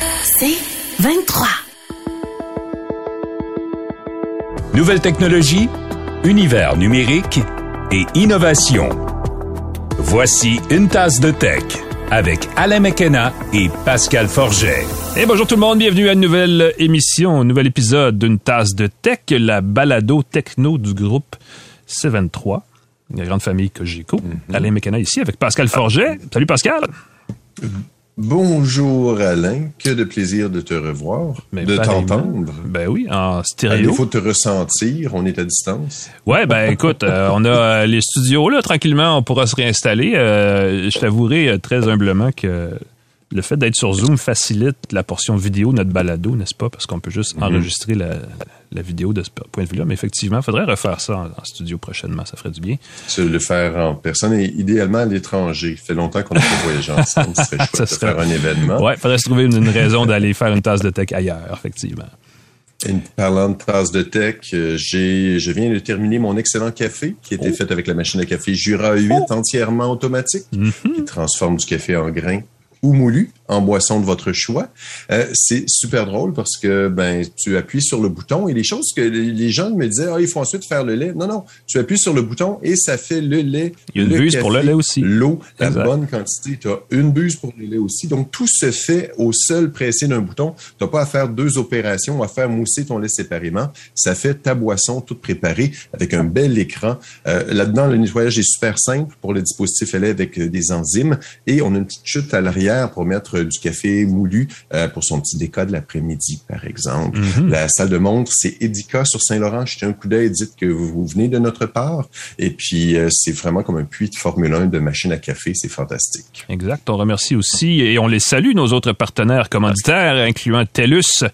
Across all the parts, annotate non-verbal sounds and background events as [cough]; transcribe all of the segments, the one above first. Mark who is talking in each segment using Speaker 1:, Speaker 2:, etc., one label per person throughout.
Speaker 1: C'est 23.
Speaker 2: Nouvelle technologie, univers numérique et innovation. Voici une tasse de tech avec Alain McKenna et Pascal Forget.
Speaker 3: Et bonjour tout le monde, bienvenue à une nouvelle émission, un nouvel épisode d'une tasse de tech, la balado techno du groupe C23, une grande famille que j'écoute. Alain McKenna ici avec Pascal Forget. Salut Pascal.
Speaker 4: Bonjour Alain, que de plaisir de te revoir,
Speaker 3: Mais
Speaker 4: de t'entendre.
Speaker 3: Ben oui, en stéréo.
Speaker 4: défaut de te ressentir, on est à distance.
Speaker 3: Ouais, ben [laughs] écoute, euh, on a euh, les studios là, tranquillement, on pourra se réinstaller. Euh, je t'avouerai très humblement que le fait d'être sur Zoom facilite la portion vidéo de notre balado, n'est-ce pas? Parce qu'on peut juste enregistrer la, la vidéo de ce point de vue-là. Mais effectivement, il faudrait refaire ça en, en studio prochainement, ça ferait du bien.
Speaker 4: Se le faire en personne et idéalement à l'étranger. Ça fait longtemps qu'on n'a pas voyagé ensemble. Ce serait [laughs] chouette
Speaker 3: Ça
Speaker 4: de
Speaker 3: serait-
Speaker 4: faire un événement.
Speaker 3: Ouais, faudrait se trouver une, une raison d'aller faire une tasse de tech ailleurs, effectivement.
Speaker 4: Et parlant de tasse de tech, euh, je viens de terminer mon excellent café qui
Speaker 3: Oh.
Speaker 4: était fait avec la machine à café Jura 8 entièrement automatique
Speaker 3: Mm-hmm.
Speaker 4: qui transforme du café en grains ou moulu en boisson de votre choix. Euh, c'est super drôle parce que ben tu appuies sur le bouton et les choses que les gens me disaient ah il faut ensuite faire le lait. Non non, tu appuies sur le bouton et ça fait le lait.
Speaker 3: Il y a une buse pour le lait aussi.
Speaker 4: L'eau, la bonne quantité. Tu as une buse pour le lait aussi. Donc tout se fait au seul pressé d'un bouton. Tu n'as pas à faire deux opérations, à faire mousser ton lait séparément. Ça fait ta boisson toute préparée avec un bel écran. Euh, Là-dedans, le nettoyage est super simple pour le dispositif lait avec euh, des enzymes et on a une petite chute à l'arrière pour mettre euh, du café moulu euh, pour son petit déca de l'après-midi, par exemple.
Speaker 3: Mhm.
Speaker 4: La salle de montre, c'est Edica sur Saint-Laurent. Jetez un coup d'œil, dites que vous venez de notre part. Et puis, euh, c'est vraiment comme un puits de Formule 1 de machine à café. C'est fantastique.
Speaker 3: Exact. On remercie aussi et on les salue, nos autres partenaires commanditaires, incluant TELUS,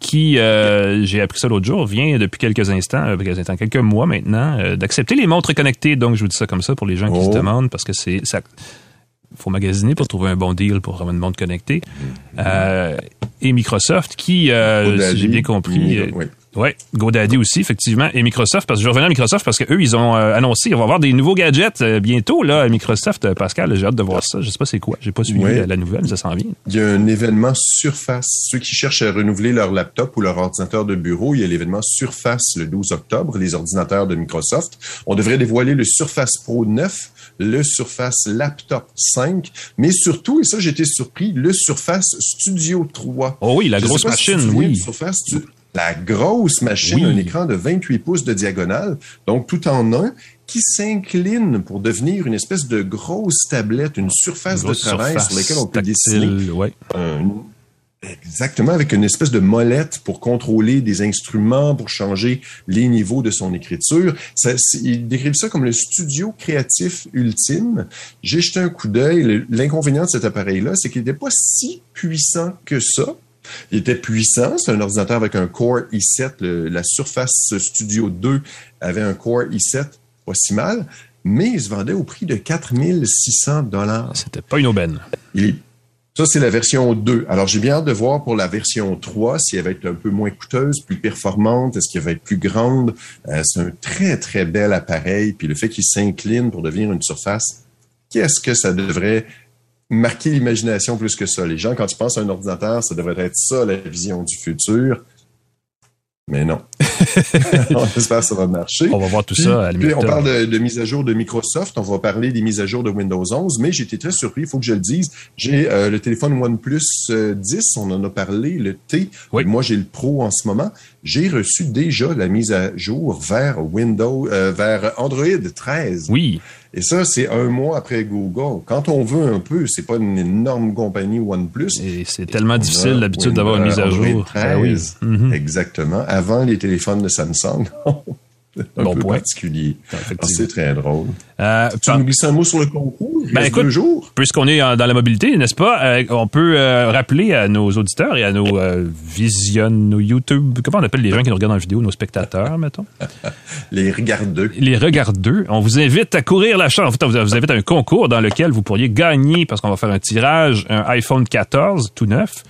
Speaker 3: qui, euh, j'ai appris ça l'autre jour, vient depuis quelques instants, quelques instants, quelques mois maintenant, d'accepter les montres connectées. Donc, je vous dis ça comme ça pour les gens qui
Speaker 4: Oh.
Speaker 3: se demandent, parce que c'est ça. Faut magasiner pour trouver un bon deal pour avoir une montre connectée. Euh, et Microsoft, qui, euh, si j'ai bien compris, euh,
Speaker 4: oui.
Speaker 3: Ouais, GoDaddy aussi, effectivement, et Microsoft, parce que je revenais à Microsoft parce que eux, ils ont euh, annoncé, on va avoir des nouveaux gadgets euh, bientôt, là, à Microsoft, Pascal, j'ai hâte de voir ça. Je sais pas c'est quoi, j'ai pas suivi
Speaker 4: Ouais.
Speaker 3: la, la nouvelle, mais ça s'en vient.
Speaker 4: Il y a un événement Surface. Ceux qui cherchent à renouveler leur laptop ou leur ordinateur de bureau, il y a l'événement Surface le 12 octobre, les ordinateurs de Microsoft. On devrait dévoiler le Surface Pro 9, le Surface Laptop 5, mais surtout, et ça j'ai été surpris, le Surface Studio 3.
Speaker 3: Oh oui, la
Speaker 4: Je
Speaker 3: grosse
Speaker 4: si
Speaker 3: machine, oui.
Speaker 4: du Surface, tu- la grosse machine,
Speaker 3: Oui.
Speaker 4: un écran de 28 pouces de diagonale, donc tout en un, qui s'incline pour devenir une espèce de grosse tablette, une surface de travail
Speaker 3: surface
Speaker 4: sur laquelle on peut
Speaker 3: tactile,
Speaker 4: dessiner
Speaker 3: ouais.
Speaker 4: un- Exactement, avec une espèce de molette pour contrôler des instruments, pour changer les niveaux de son écriture. Ça, ils décrivent ça comme le studio créatif ultime. J'ai jeté un coup d'œil. L'inconvénient de cet appareil-là, c'est qu'il n'était pas si puissant que ça. Il était puissant, c'est un ordinateur avec un Core i7. Le- la Surface Studio 2 avait un Core i7, pas si mal, mais il se vendait au prix de 4600 dollars.
Speaker 3: C'était pas une aubaine.
Speaker 4: Il est- Ça, c'est la version 2. Alors, j'ai bien hâte de voir pour la version 3 si elle va être un peu moins coûteuse, plus performante, est-ce qu'elle va être plus grande? Euh, c'est un très, très bel appareil. Puis le fait qu'il s'incline pour devenir une surface, qu'est-ce que ça devrait marquer l'imagination plus que ça? Les gens, quand ils pensent à un ordinateur, ça devrait être ça, la vision du futur. Mais non. [laughs] on espère que ça va marcher.
Speaker 3: On va voir tout
Speaker 4: Puis-
Speaker 3: ça à
Speaker 4: puis on parle de, de mise à jour de Microsoft, on va parler des mises à jour de Windows 11, mais été très surpris, il faut que je le dise. J'ai euh, le téléphone OnePlus euh, 10, on en a parlé, le T.
Speaker 3: Oui.
Speaker 4: Moi, j'ai le Pro en ce moment. J'ai reçu déjà la mise à jour vers Windows, euh, vers Android 13.
Speaker 3: Oui,
Speaker 4: Et ça, c'est un mois après Google. Quand on veut un peu, c'est pas une énorme compagnie OnePlus.
Speaker 3: et c'est tellement difficile d'habitude d'avoir une mise à jour.
Speaker 4: 13.
Speaker 3: Ah oui. Mhm.
Speaker 4: Exactement. Avant les téléphones de Samsung. [laughs] [laughs] un
Speaker 3: Bon
Speaker 4: peu
Speaker 3: point.
Speaker 4: particulier. Ah, c'est très drôle.
Speaker 3: Euh,
Speaker 4: Tu nous glisses un mot sur le concours? Il
Speaker 3: Ben, écoute,
Speaker 4: deux jours.
Speaker 3: Puisqu'on est en- dans la mobilité, n'est-ce pas, euh, on peut euh, rappeler à nos auditeurs et à nos euh, visionnes, nos YouTube, comment on appelle les gens qui nous regardent en vidéo, nos spectateurs, [laughs] mettons,
Speaker 4: Les regardeux.
Speaker 3: les regardeux. On vous invite à courir la chance. En fait, on vous invite à un concours dans lequel vous pourriez gagner, parce qu'on va faire un tirage, un iPhone 14 tout neuf,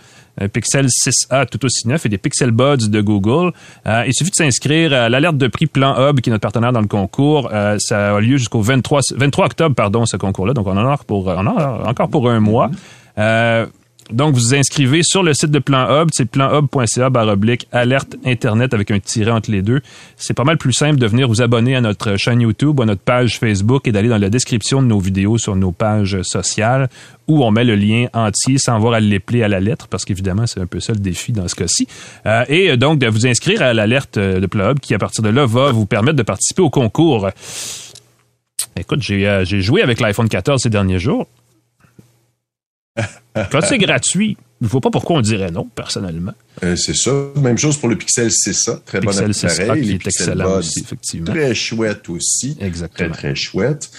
Speaker 3: Pixel 6A tout aussi neuf et des Pixel Buds de Google. Euh, il suffit de s'inscrire à l'alerte de prix Plan Hub, qui est notre partenaire dans le concours. Euh, ça a lieu jusqu'au 23, 23 octobre, pardon, ce concours-là. Donc, on en a pour, on en a encore pour un mois. Euh, donc, vous vous inscrivez sur le site de Plan Hub, c'est planhub.ca baroblique alerte Internet avec un tiret entre les deux. C'est pas mal plus simple de venir vous abonner à notre chaîne YouTube ou à notre page Facebook et d'aller dans la description de nos vidéos sur nos pages sociales où on met le lien entier sans avoir à l'épeler à la lettre, parce qu'évidemment, c'est un peu ça le défi dans ce cas-ci. Euh, et donc, de vous inscrire à l'alerte de Plan Hub qui, à partir de là, va vous permettre de participer au concours. Écoute, j'ai euh, joué avec l'iPhone 14 ces derniers jours. Quand c'est gratuit, je ne vois pas pourquoi on dirait non, personnellement.
Speaker 4: Euh, c'est ça. Même chose pour le Pixel 6A. Très bon appareil. 6A,
Speaker 3: qui est excellent aussi, effectivement.
Speaker 4: Très chouette aussi.
Speaker 3: Exactement.
Speaker 4: Très, très chouette.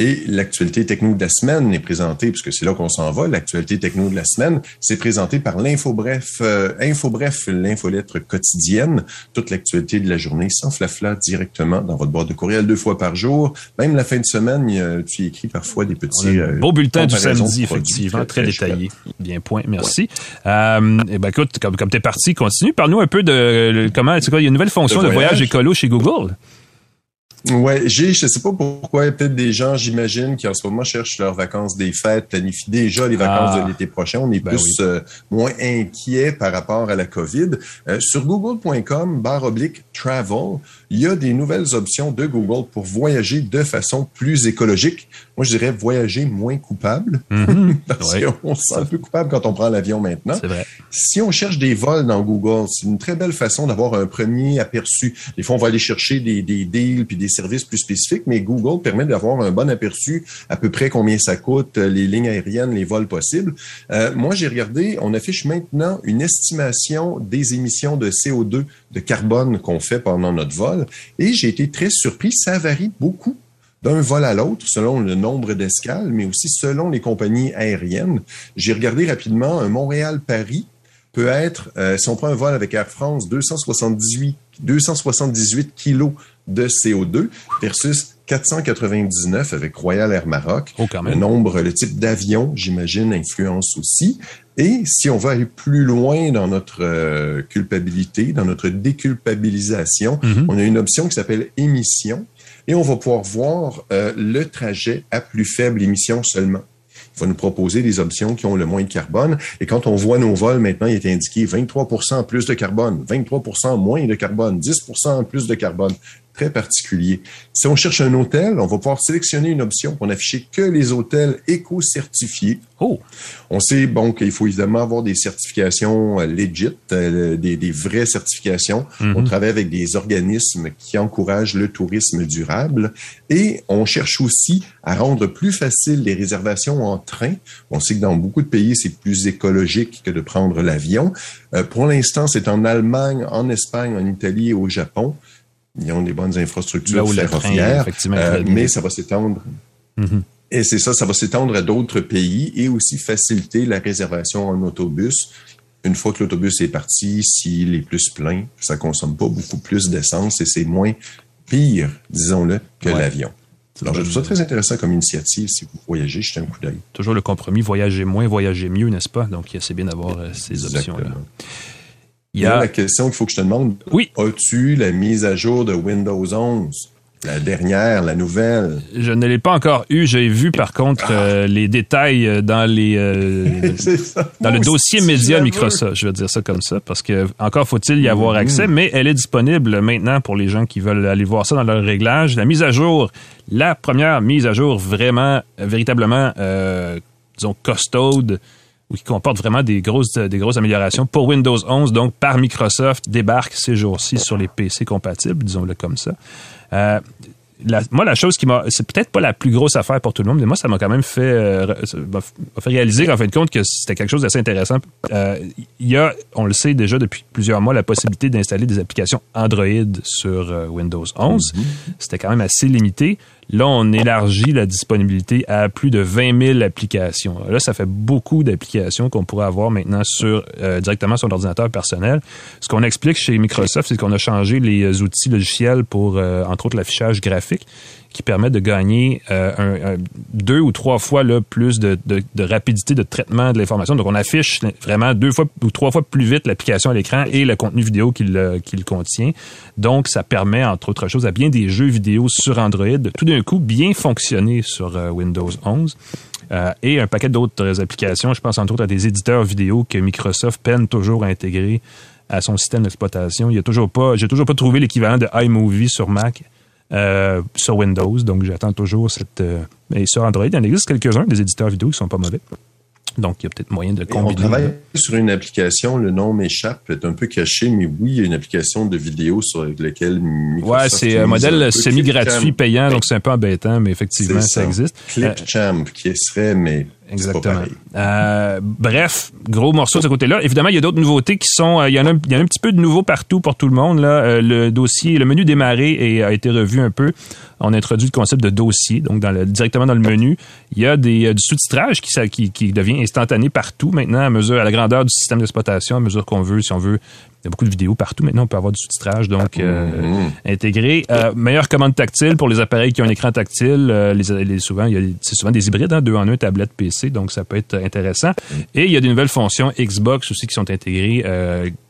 Speaker 4: Et l'actualité techno de la semaine est présentée, puisque c'est là qu'on s'en va, l'actualité techno de la semaine, c'est présenté par l'Infobref, euh, Infobref, l'infolettre quotidienne, toute l'actualité de la journée sans flafla directement dans votre boîte de courriel deux fois par jour. Même la fin de semaine, tu écris parfois des petits...
Speaker 3: Euh, beau bulletin du samedi, effectivement, très, détaillé. Bien point, merci. Euh, eh ben, écoute, comme, comme t'es parti, continue. Parle-nous un peu de comment, tu sais quoi, il y a une nouvelle fonction de voyage écolo chez Google.
Speaker 4: Ouais, j'ai, je sais pas pourquoi, peut-être des gens, j'imagine, qui en ce moment cherchent leurs vacances des fêtes, planifient déjà les vacances de ah. l'été prochain. On est ben plus euh, moins inquiet par rapport à la COVID. Euh, sur google.com, barre oblique travel, il y a des nouvelles options de Google pour voyager de façon plus écologique. Moi, je dirais voyager moins coupable, mm-hmm. [laughs] parce qu'on se sent un peu coupable quand on prend l'avion maintenant.
Speaker 3: Vrai.
Speaker 4: Si on cherche des vols dans Google, c'est une très belle façon d'avoir un premier aperçu. Des fois, on va aller chercher des, des deals puis des services plus spécifiques, mais Google permet d'avoir un bon aperçu à peu près combien ça coûte, euh, les lignes aériennes, les vols possibles. Euh, moi, j'ai regardé, on affiche maintenant une estimation des émissions de CO2, de carbone qu'on fait pendant notre vol. Et j'ai été très surpris, ça varie beaucoup d'un vol à l'autre selon le nombre d'escales, mais aussi selon les compagnies aériennes. J'ai regardé rapidement un Montréal-Paris peut être, euh, si on prend un vol avec Air France, 278, 278 kilos de CO2 versus 499 avec Royal Air Maroc.
Speaker 3: Oh, le
Speaker 4: nombre, le type d'avion, j'imagine, influence aussi. Et si on va aller plus loin dans notre euh, culpabilité, dans notre déculpabilisation, mm-hmm. on a une option qui s'appelle émission et on va pouvoir voir euh, le trajet à plus faible émission seulement. Il va nous proposer des options qui ont le moins de carbone. Et quand on voit nos vols, maintenant, il est indiqué 23% plus de carbone, 23% moins de carbone, 10% plus de carbone très particulier. Si on cherche un hôtel, on va pouvoir sélectionner une option pour n'afficher que les hôtels éco-certifiés.
Speaker 3: Oh.
Speaker 4: On sait bon qu'il faut évidemment avoir des certifications euh, legit, euh, des, des, vraies certifications. Mm-hmm. On travaille avec des organismes qui encouragent le tourisme durable et on cherche aussi à rendre plus facile les réservations en train. On sait que dans beaucoup de pays, c'est plus écologique que de prendre l'avion. Euh, pour l'instant, c'est en Allemagne, en Espagne, en Italie et au Japon. Ils ont des bonnes infrastructures ferroviaires, euh, mais ça va s'étendre. Mm-hmm. Et c'est ça, ça va s'étendre à d'autres pays et aussi faciliter la réservation en autobus. Une fois que l'autobus est parti, s'il est plus plein, ça consomme pas beaucoup plus d'essence et c'est moins pire, disons-le, que l'avion. Alors, je trouve ça très intéressant comme initiative. Si vous voyagez, jetez un coup d'œil.
Speaker 3: Toujours le compromis, voyager moins, voyager mieux, n'est-ce pas? Donc, c'est bien d'avoir euh, ces options-là.
Speaker 4: Il y a la question qu'il faut que je te demande.
Speaker 3: Oui.
Speaker 4: As-tu la mise à jour de Windows 11? La dernière, la nouvelle?
Speaker 3: Je ne l'ai pas encore eu. J'ai vu par contre ah. euh, les détails euh, dans les euh, [laughs] dans le dossier média Microsoft. Je vais dire ça comme ça parce que encore faut-il y avoir mm-hmm. accès, mais elle est disponible maintenant pour les gens qui veulent aller voir ça dans leur réglage. La mise à jour, la première mise à jour vraiment, véritablement, disons costaude ou qui comporte vraiment des grosses, des grosses améliorations pour Windows 11, donc par Microsoft, débarque ces jours-ci sur les PC compatibles, disons-le comme ça. Euh, moi, la chose qui m'a. C'est peut-être pas la plus grosse affaire pour tout le monde, mais moi, ça m'a quand même fait, euh, fait réaliser, en fin de compte, que c'était quelque chose d'assez intéressant. Euh, il y a, on le sait déjà depuis plusieurs mois, la possibilité d'installer des applications Android sur euh, Windows 11. Mm-hmm. C'était quand même assez limité. Là, on élargit la disponibilité à plus de 20 000 applications. Là, ça fait beaucoup d'applications qu'on pourrait avoir maintenant sur euh, directement sur l'ordinateur personnel. Ce qu'on explique chez Microsoft, c'est qu'on a changé les outils logiciels pour, euh, entre autres, l'affichage graphique qui permet de gagner euh, deux ou trois fois plus de, rapidité de traitement de l'information. Donc, on affiche vraiment deux fois ou trois fois plus vite l'application à l'écran et le contenu vidéo qu'il contient. Donc, ça permet, entre autres choses, à bien des jeux vidéo sur Android tout d'un coup bien fonctionner sur Windows 11. Euh, et un paquet d'autres applications. Je pense entre autres à des éditeurs vidéo que Microsoft peine toujours à intégrer à son système d'exploitation. Il y a toujours pas, j'ai toujours pas trouvé l'équivalent de iMovie sur Mac. Euh, sur Windows, donc j'attends toujours cette. Euh, et sur Android, il en existe quelques-uns des éditeurs vidéo qui sont pas mauvais. Donc, il y a peut-être moyen de combiner.
Speaker 4: on travaille sur une application, le nom m'échappe, est un peu caché, mais oui, il y a une application de vidéo sur laquelle
Speaker 3: Microsoft Ouais, c'est un modèle semi-gratuit payant, donc c'est un peu embêtant, mais effectivement, ça. existe.
Speaker 4: Clipchamp, qui serait, mais
Speaker 3: Exactement. Euh, bref, gros morceau de ce côté-là. Évidemment, il y a d'autres nouveautés qui sont. Euh, il, y en a, il y a un petit peu de nouveau partout pour tout le monde. Là. Euh, le dossier, le menu démarrer a été revu un peu. On a introduit le concept de dossier, donc dans le, directement dans le menu. Il y a des, du sous-titrage qui, qui, qui devient instantané partout maintenant à mesure à la grandeur du système d'exploitation, à mesure qu'on veut, si on veut il y a beaucoup de vidéos partout. Maintenant, on peut avoir du sous-titrage, donc euh, mm-hmm. intégré. Euh, meilleure commande tactile pour les appareils qui ont un écran tactile. Euh, les, souvent, c'est souvent des hybrides, hein, deux en un, tablette PC, donc ça peut être intéressant. Et il y a des nouvelles fonctions Xbox aussi qui sont intégrées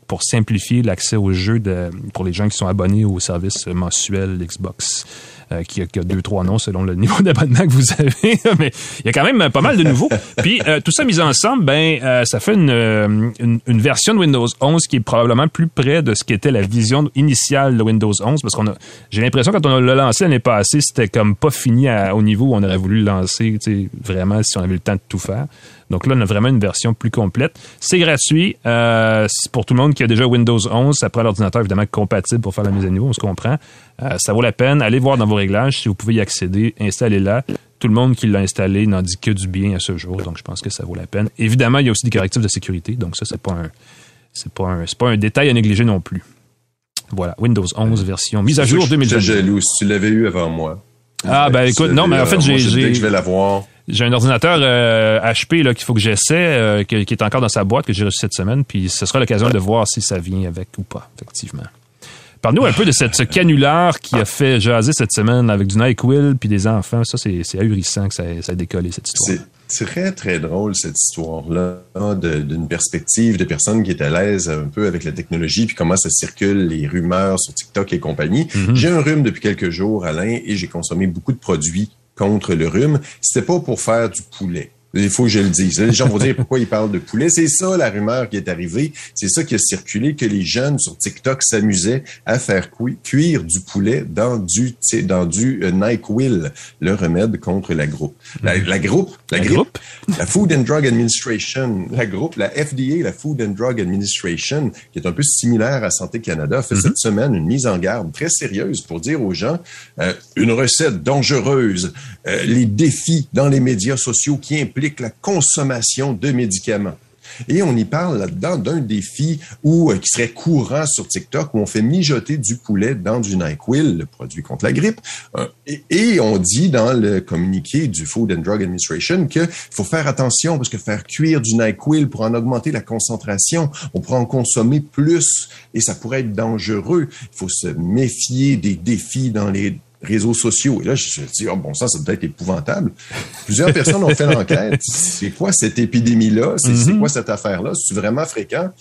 Speaker 3: pour simplifier l'accès aux jeux de, pour les gens qui sont abonnés au service mensuel Xbox. Euh, qui, a, qui, a, deux, trois noms selon le niveau [laughs] d'abonnement que vous avez. [laughs] Mais il y a quand même pas mal de nouveaux. Puis euh, tout ça mis ensemble, ben euh, ça fait une, une, version de Windows 11 qui est probablement plus près de ce qu'était la vision initiale de Windows 11. Parce qu'on a, j'ai l'impression quand on l'a lancé l'année passée, c'était comme pas fini au niveau où on aurait voulu le lancer, vraiment si on avait le temps de tout faire. Donc là, on a vraiment une version plus complète. C'est gratuit euh, pour tout le monde qui a déjà Windows 11. Ça prend l'ordinateur évidemment compatible pour faire la mise à niveau, on se comprend. Euh, ça vaut la peine. Allez voir dans vos réglages si vous pouvez y accéder. Installez-la. Tout le monde qui l'a installé n'en dit que du bien à ce jour, donc je pense que ça vaut la peine. Évidemment, il y a aussi des correctifs de sécurité, donc ça, c'est pas un, c'est pas un, c'est pas un détail à négliger non plus. Voilà, Windows 11 version mise à jour 2020.
Speaker 4: Je jaloux si tu l'avais eu avant moi.
Speaker 3: Ah ben écoute, non, mais en fait j'ai,
Speaker 4: j'ai, je vais l'avoir.
Speaker 3: J'ai un ordinateur HP euh, là qu'il faut que j'essaie, euh, qui, est encore dans sa boîte que j'ai reçu cette semaine, puis ce sera l'occasion de voir si ça vient avec ou pas, effectivement. Parle-nous un peu de cette, ce canular qui a fait jaser cette semaine avec du NyQuil puis des enfants. Ça, c'est ahurissant que ça, ça a décollé, cette histoire.
Speaker 4: C'est très, très drôle, cette histoire-là, d'une perspective de personnes qui est à l'aise un peu avec la technologie, puis comment ça circule, les rumeurs sur TikTok et compagnie. Mm-hmm. J'ai un rhume depuis quelques jours, Alain, et j'ai consommé beaucoup de produits contre le rhume. C'était pas pour faire du poulet. Il faut que je le dise. Les gens vont dire pourquoi ils parlent de poulet? C'est ça la rumeur qui est arrivée. C'est ça qui a circulé, que les jeunes sur TikTok s'amusaient à faire cuire du poulet dans du, dans du euh, NyQuil, le remède contre la groupe. La, la groupe, la, grippe, la Food and Drug Administration, la groupe, la FDA, la Food and Drug Administration, qui est un peu similaire à Santé Canada, fait mm-hmm. cette semaine une mise en garde très sérieuse pour dire aux gens euh, une recette dangereuse, euh, les défis dans les médias sociaux qui impliquent la consommation de médicaments. Et on y parle là-dedans d'un défi où, euh, qui serait courant sur TikTok où on fait mijoter du poulet dans du NyQuil, le produit contre la grippe. Euh, et, on dit dans le communiqué du Food and Drug Administration qu'il faut faire attention parce que faire cuire du NyQuil pour en augmenter la concentration, on pourrait en consommer plus et ça pourrait être dangereux. Il faut se méfier des défis dans les réseaux sociaux. Et là, je me suis dit, oh, bon, ça, ça doit être épouvantable. Plusieurs personnes ont fait l'enquête. [laughs] C'est quoi cette épidémie-là? C'est mm-hmm. quoi cette affaire-là? C'est vraiment fréquent?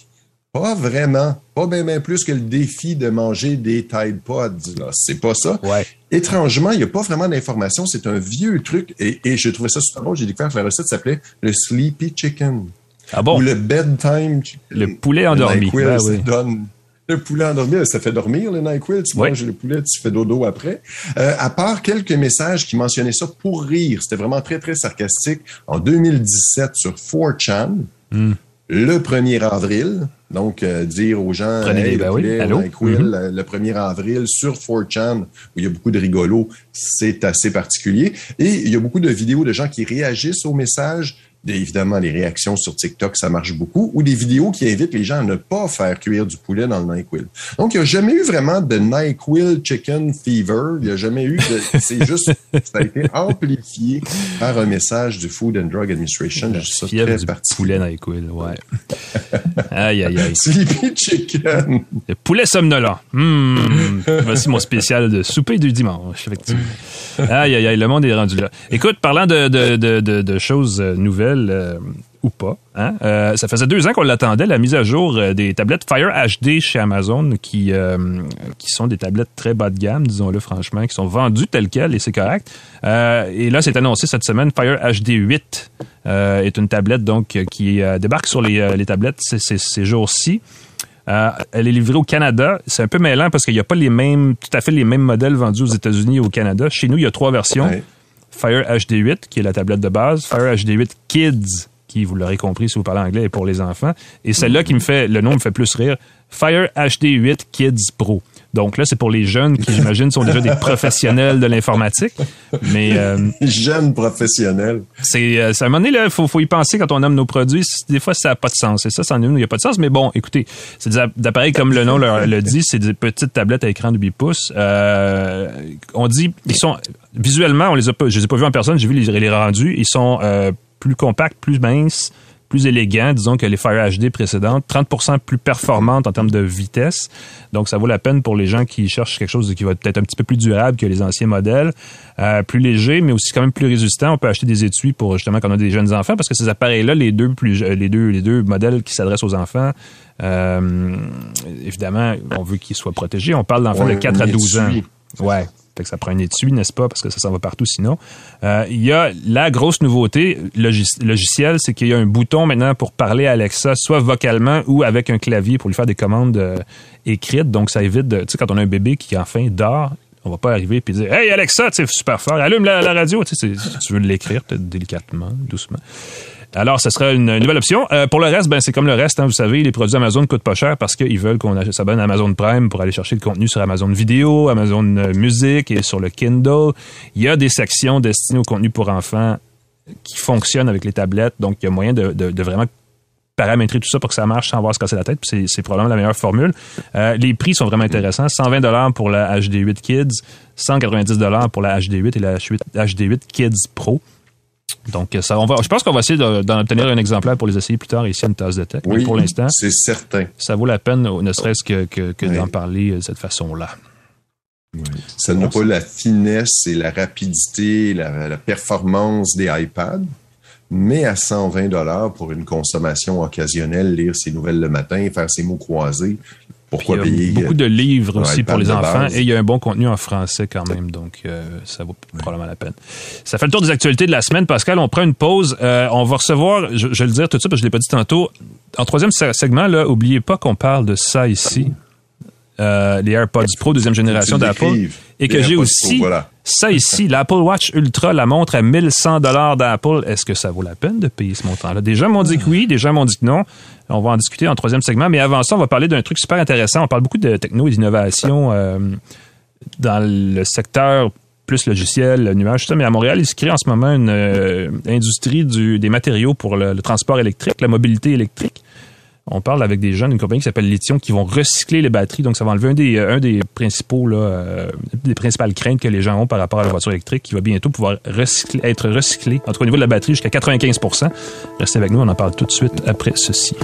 Speaker 4: Pas vraiment. Pas bien plus que le défi de manger des Tide Pods. C'est pas ça.
Speaker 3: Ouais.
Speaker 4: Étrangement, il n'y a pas vraiment d'informations. C'est un vieux truc. Et, et je trouvais ça super bon. J'ai découvert que la recette s'appelait le Sleepy Chicken.
Speaker 3: Ah bon?
Speaker 4: Ou le Bedtime.
Speaker 3: Le poulet endormi.
Speaker 4: Le ah, oui. donne le poulet endormi, ça fait dormir le NyQuil. Tu manges le poulet, tu fais dodo après. Euh, à part quelques messages qui mentionnaient ça pour rire, c'était vraiment très, très sarcastique. En 2017, sur 4chan, hmm. le 1er avril, donc euh, dire aux gens,
Speaker 3: hey, le, poulet,
Speaker 4: NyQuil, mm-hmm. le 1er avril sur 4chan, où il y a beaucoup de rigolos, c'est assez particulier. Et il y a beaucoup de vidéos de gens qui réagissent aux messages évidemment, les réactions sur TikTok, ça marche beaucoup, ou des vidéos qui invitent les gens à ne pas faire cuire du poulet dans le NyQuil. Donc, il n'y a jamais eu vraiment de NyQuil Chicken Fever. Il n'y a jamais eu de... [laughs] C'est juste... ça a été amplifié par un message du Food and Drug Administration.
Speaker 3: Je suis très du poulet NyQuil, ouais. aïe, aïe, aïe.
Speaker 4: Sleepy Chicken.
Speaker 3: Le poulet somnolent. Mmh. Voici mon spécial de souper du dimanche, effectivement. Aïe, aïe, aïe, le monde est rendu là. Écoute, parlant de, de, de, de choses nouvelles euh, ou pas, hein, euh, ça faisait deux ans qu'on l'attendait, la mise à jour euh, des tablettes Fire HD chez Amazon, qui, qui sont des tablettes très bas de gamme, disons-le franchement, qui sont vendues telles quelles, et c'est correct. et là, c'est annoncé cette semaine, Fire HD 8 est une tablette donc qui débarque sur les, les tablettes ces, jours-ci. Elle est livrée au Canada. C'est un peu mêlant parce qu'il n'y a pas les mêmes, tout à fait les mêmes modèles vendus aux États-Unis et au Canada. Chez nous, il y a trois versions. Fire HD8, qui est la tablette de base. Fire HD8 Kids, qui, vous l'aurez compris si vous parlez anglais, est pour les enfants. Et celle-là qui me fait, le nom me fait plus rire. Fire HD8 Kids Pro. Donc là, c'est pour les jeunes qui, j'imagine, sont déjà des [laughs] professionnels de l'informatique. Mais euh,
Speaker 4: jeunes professionnels.
Speaker 3: C'est euh, à un moment donné, il faut, faut, y penser quand on nomme nos produits. Des fois, ça n'a pas de sens. Et ça, ça en il n'y a pas de sens. Mais bon, écoutez, c'est des appareils, comme le nom le, dit, c'est des petites tablettes à écran de 8 pouces. Euh, on dit, ils sont visuellement, on les a pas, je les ai pas vus en personne, j'ai vu les, les rendus. Ils sont euh, plus compacts, plus minces plus élégant, disons, que les Fire HD précédentes, 30% plus performantes en termes de vitesse. Donc, ça vaut la peine pour les gens qui cherchent quelque chose qui va être peut-être un petit peu plus durable que les anciens modèles, euh, plus léger, mais aussi quand même plus résistant. On peut acheter des étuis pour justement quand on a des jeunes enfants, parce que ces appareils-là, les deux plus, les deux, les deux modèles qui s'adressent aux enfants, euh, évidemment, on veut qu'ils soient protégés. On parle d'enfants de 4 à 12 ans. Ouais que ça prend un étui, n'est-ce pas? Parce que ça s'en va partout sinon. Euh, il y a la grosse nouveauté logicielle, c'est qu'il y a un bouton maintenant pour parler à Alexa, soit vocalement ou avec un clavier pour lui faire des commandes euh, écrites. Donc, ça évite tu sais, quand on a un bébé qui enfin dort, on va pas arriver et dire Hey Alexa, tu super fort, allume la, radio. Tu, veux l'écrire délicatement, doucement. Alors, ce sera une nouvelle option. Euh, pour le reste, ben, c'est comme le reste. Hein, vous savez, les produits Amazon coûtent pas cher parce qu'ils veulent qu'on s'abonne à Amazon Prime pour aller chercher le contenu sur Amazon Vidéo, Amazon euh, Musique et sur le Kindle. Il y a des sections destinées au contenu pour enfants qui fonctionnent avec les tablettes. Donc, il y a moyen de, vraiment paramétrer tout ça pour que ça marche sans avoir à se casser la tête. C'est probablement la meilleure formule. Euh, les prix sont vraiment intéressants. 120 dollars pour la HD8 Kids, 190 dollars pour la HD8 et la HD8 Kids Pro. Donc, ça, on va, je pense qu'on va essayer d'en obtenir un exemplaire pour les essayer plus tard ici à une tasse de tech.
Speaker 4: Oui,
Speaker 3: pour l'instant,
Speaker 4: c'est certain.
Speaker 3: Ça vaut la peine, ne serait-ce que, que, d'en parler de cette façon-là.
Speaker 4: Ça n'a pas la finesse et la rapidité, la, la performance des iPads, mais à 120 dollars pour une consommation occasionnelle, lire ses nouvelles le matin, faire ses mots croisés, pourquoi
Speaker 3: il y a beaucoup de livres aussi pour les enfants et il y a un bon contenu en français quand même, donc euh, ça vaut probablement la peine. Ça fait le tour des actualités de la semaine, Pascal. On prend une pause. Euh, on va recevoir, je, vais le dire tout de suite parce que je l'ai pas dit tantôt. En troisième segment, là, oubliez pas qu'on parle de ça ici. Euh, les AirPods Pro deuxième génération d'Apple et que j'ai aussi ça ici, l'Apple Watch Ultra, la montre à 1100 dollars d'Apple. Est-ce que ça vaut la peine de payer ce montant-là? Des gens m'ont dit que oui, gens m'ont dit que non. On va en discuter en troisième segment, mais avant ça, on va parler d'un truc super intéressant. On parle beaucoup de techno et d'innovation euh, dans le secteur plus logiciel, le nuage, tout ça. Mais à Montréal, il se crée en ce moment une euh, industrie des matériaux pour le, transport électrique, la mobilité électrique on parle avec des jeunes d'une compagnie qui s'appelle Lithium qui vont recycler les batteries. Donc, ça va enlever un des, principaux, euh, principales craintes que les gens ont par rapport à la voiture électrique qui va bientôt pouvoir être recyclé, en tout cas au niveau de la batterie, jusqu'à 95% Restez avec nous, on en parle tout de suite après ceci.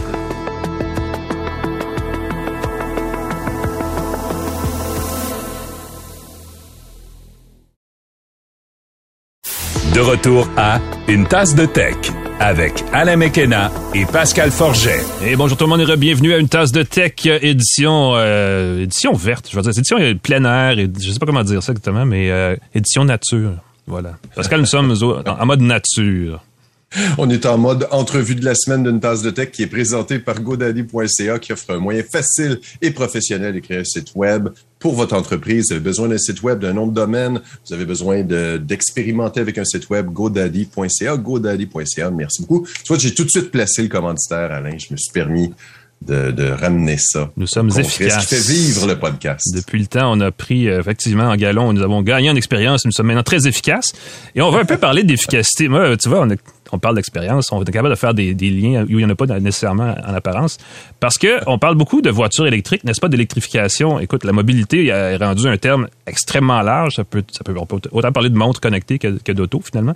Speaker 2: De retour à Une tasse de tech avec Alain Mekena et Pascal Forget.
Speaker 3: Et bonjour tout le monde et bienvenue à une tasse de tech édition euh, édition verte, je veux dire édition plein air, et, je sais pas comment dire ça exactement, mais euh, édition nature. Voilà. Pascal, nous sommes en mode nature.
Speaker 4: On est en mode entrevue de la semaine d'une tasse de tech qui est présentée par godaddy.ca qui offre un moyen facile et professionnel d'écrire un site web pour votre entreprise. Vous avez besoin d'un site web, d'un nom de domaine, vous avez besoin d'expérimenter avec un site web, godaddy.ca, godaddy.ca. Merci beaucoup. Tu vois, j'ai tout de suite placé le commanditaire, Alain. Je me suis permis de, ramener ça.
Speaker 3: Nous sommes efficaces.
Speaker 4: Ce qui fait vivre le podcast.
Speaker 3: Depuis le temps, on a pris euh, effectivement en galon, nous avons gagné en expérience, nous sommes maintenant très efficaces. Et on va un peu parler d'efficacité. Moi, tu vois, on a on parle d'expérience, on est capable de faire des, liens où il n'y en a pas nécessairement en apparence. Parce que on parle beaucoup de voitures électriques, n'est-ce pas, d'électrification. Écoute, la mobilité est rendu un terme extrêmement large. Ça peut, ça peut autant parler de montres connectées que, que d'auto, finalement.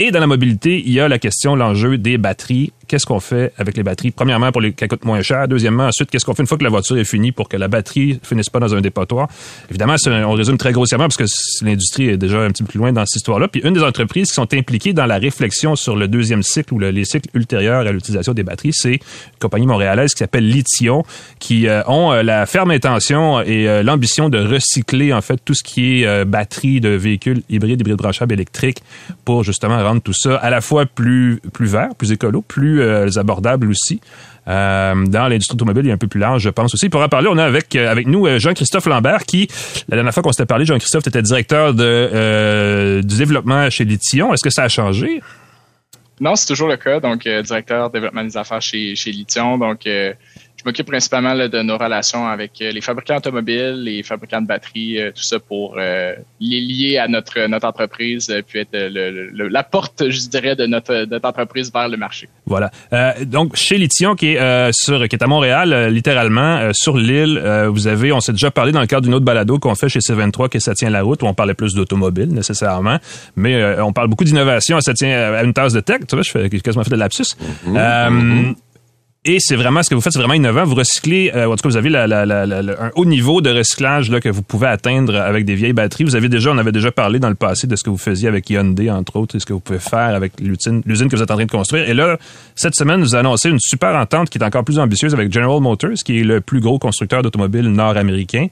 Speaker 3: Et dans la mobilité, il y a la question, l'enjeu des batteries qu'est-ce qu'on fait avec les batteries? Premièrement, pour les qu'elles coûtent moins cher. Deuxièmement, ensuite, qu'est-ce qu'on fait une fois que la voiture est finie pour que la batterie finisse pas dans un dépotoir? Évidemment, on résume très grossièrement parce que l'industrie est déjà un petit peu plus loin dans cette histoire-là. Puis une des entreprises qui sont impliquées dans la réflexion sur le deuxième cycle ou les cycles ultérieurs à l'utilisation des batteries, c'est une compagnie montréalaise qui s'appelle Lithium, qui euh, ont euh, la ferme intention et euh, l'ambition de recycler en fait tout ce qui est batterie de véhicules hybrides, hybrides branchables électriques pour justement tout ça à la fois plus plus vert, plus écolo, plus euh, abordables aussi. Euh, dans l'industrie automobile, il est un peu plus large, je pense aussi. Pour en parler, on a avec, euh, avec nous Jean-Christophe Lambert, qui, la dernière fois qu'on s'était parlé, Jean-Christophe était directeur de, du développement chez Lithium. Est-ce que ça a changé?
Speaker 5: Non, c'est toujours le cas. Donc, directeur développement des affaires chez, chez Lithium. Donc, m'occupe principalement de nos relations avec euh, les fabricants automobiles, les fabricants de batteries, euh, tout ça pour euh, les lier à notre notre entreprise, puis être la porte, je dirais, de notre, notre entreprise vers le marché.
Speaker 3: Voilà. donc chez Lithium, qui est sur qui est à Montréal, littéralement sur l'île, vous avez, on s'est déjà parlé dans le cadre d'une autre balado qu'on fait chez C23, que ça tient la route, où on parlait plus d'automobile nécessairement, mais on parle beaucoup d'innovation, ça tient à une tasse de tech. Tu vois, je fais quasiment fait de lapsus. Mm-hmm. Mm-hmm. Et c'est vraiment ce que vous faites, c'est vraiment innovant. Vous recyclez, euh, en tout cas, vous avez un haut niveau de recyclage là, que vous pouvez atteindre avec des vieilles batteries. Vous avez déjà, on avait déjà parlé dans le passé de ce que vous faisiez avec Hyundai, entre autres, et ce que vous pouvez faire avec l'usine, l'usine que vous êtes en train de construire. Et là, cette semaine, vous annoncez une super entente qui est encore plus ambitieuse avec General Motors, qui est le plus gros constructeur d'automobiles nord-américain.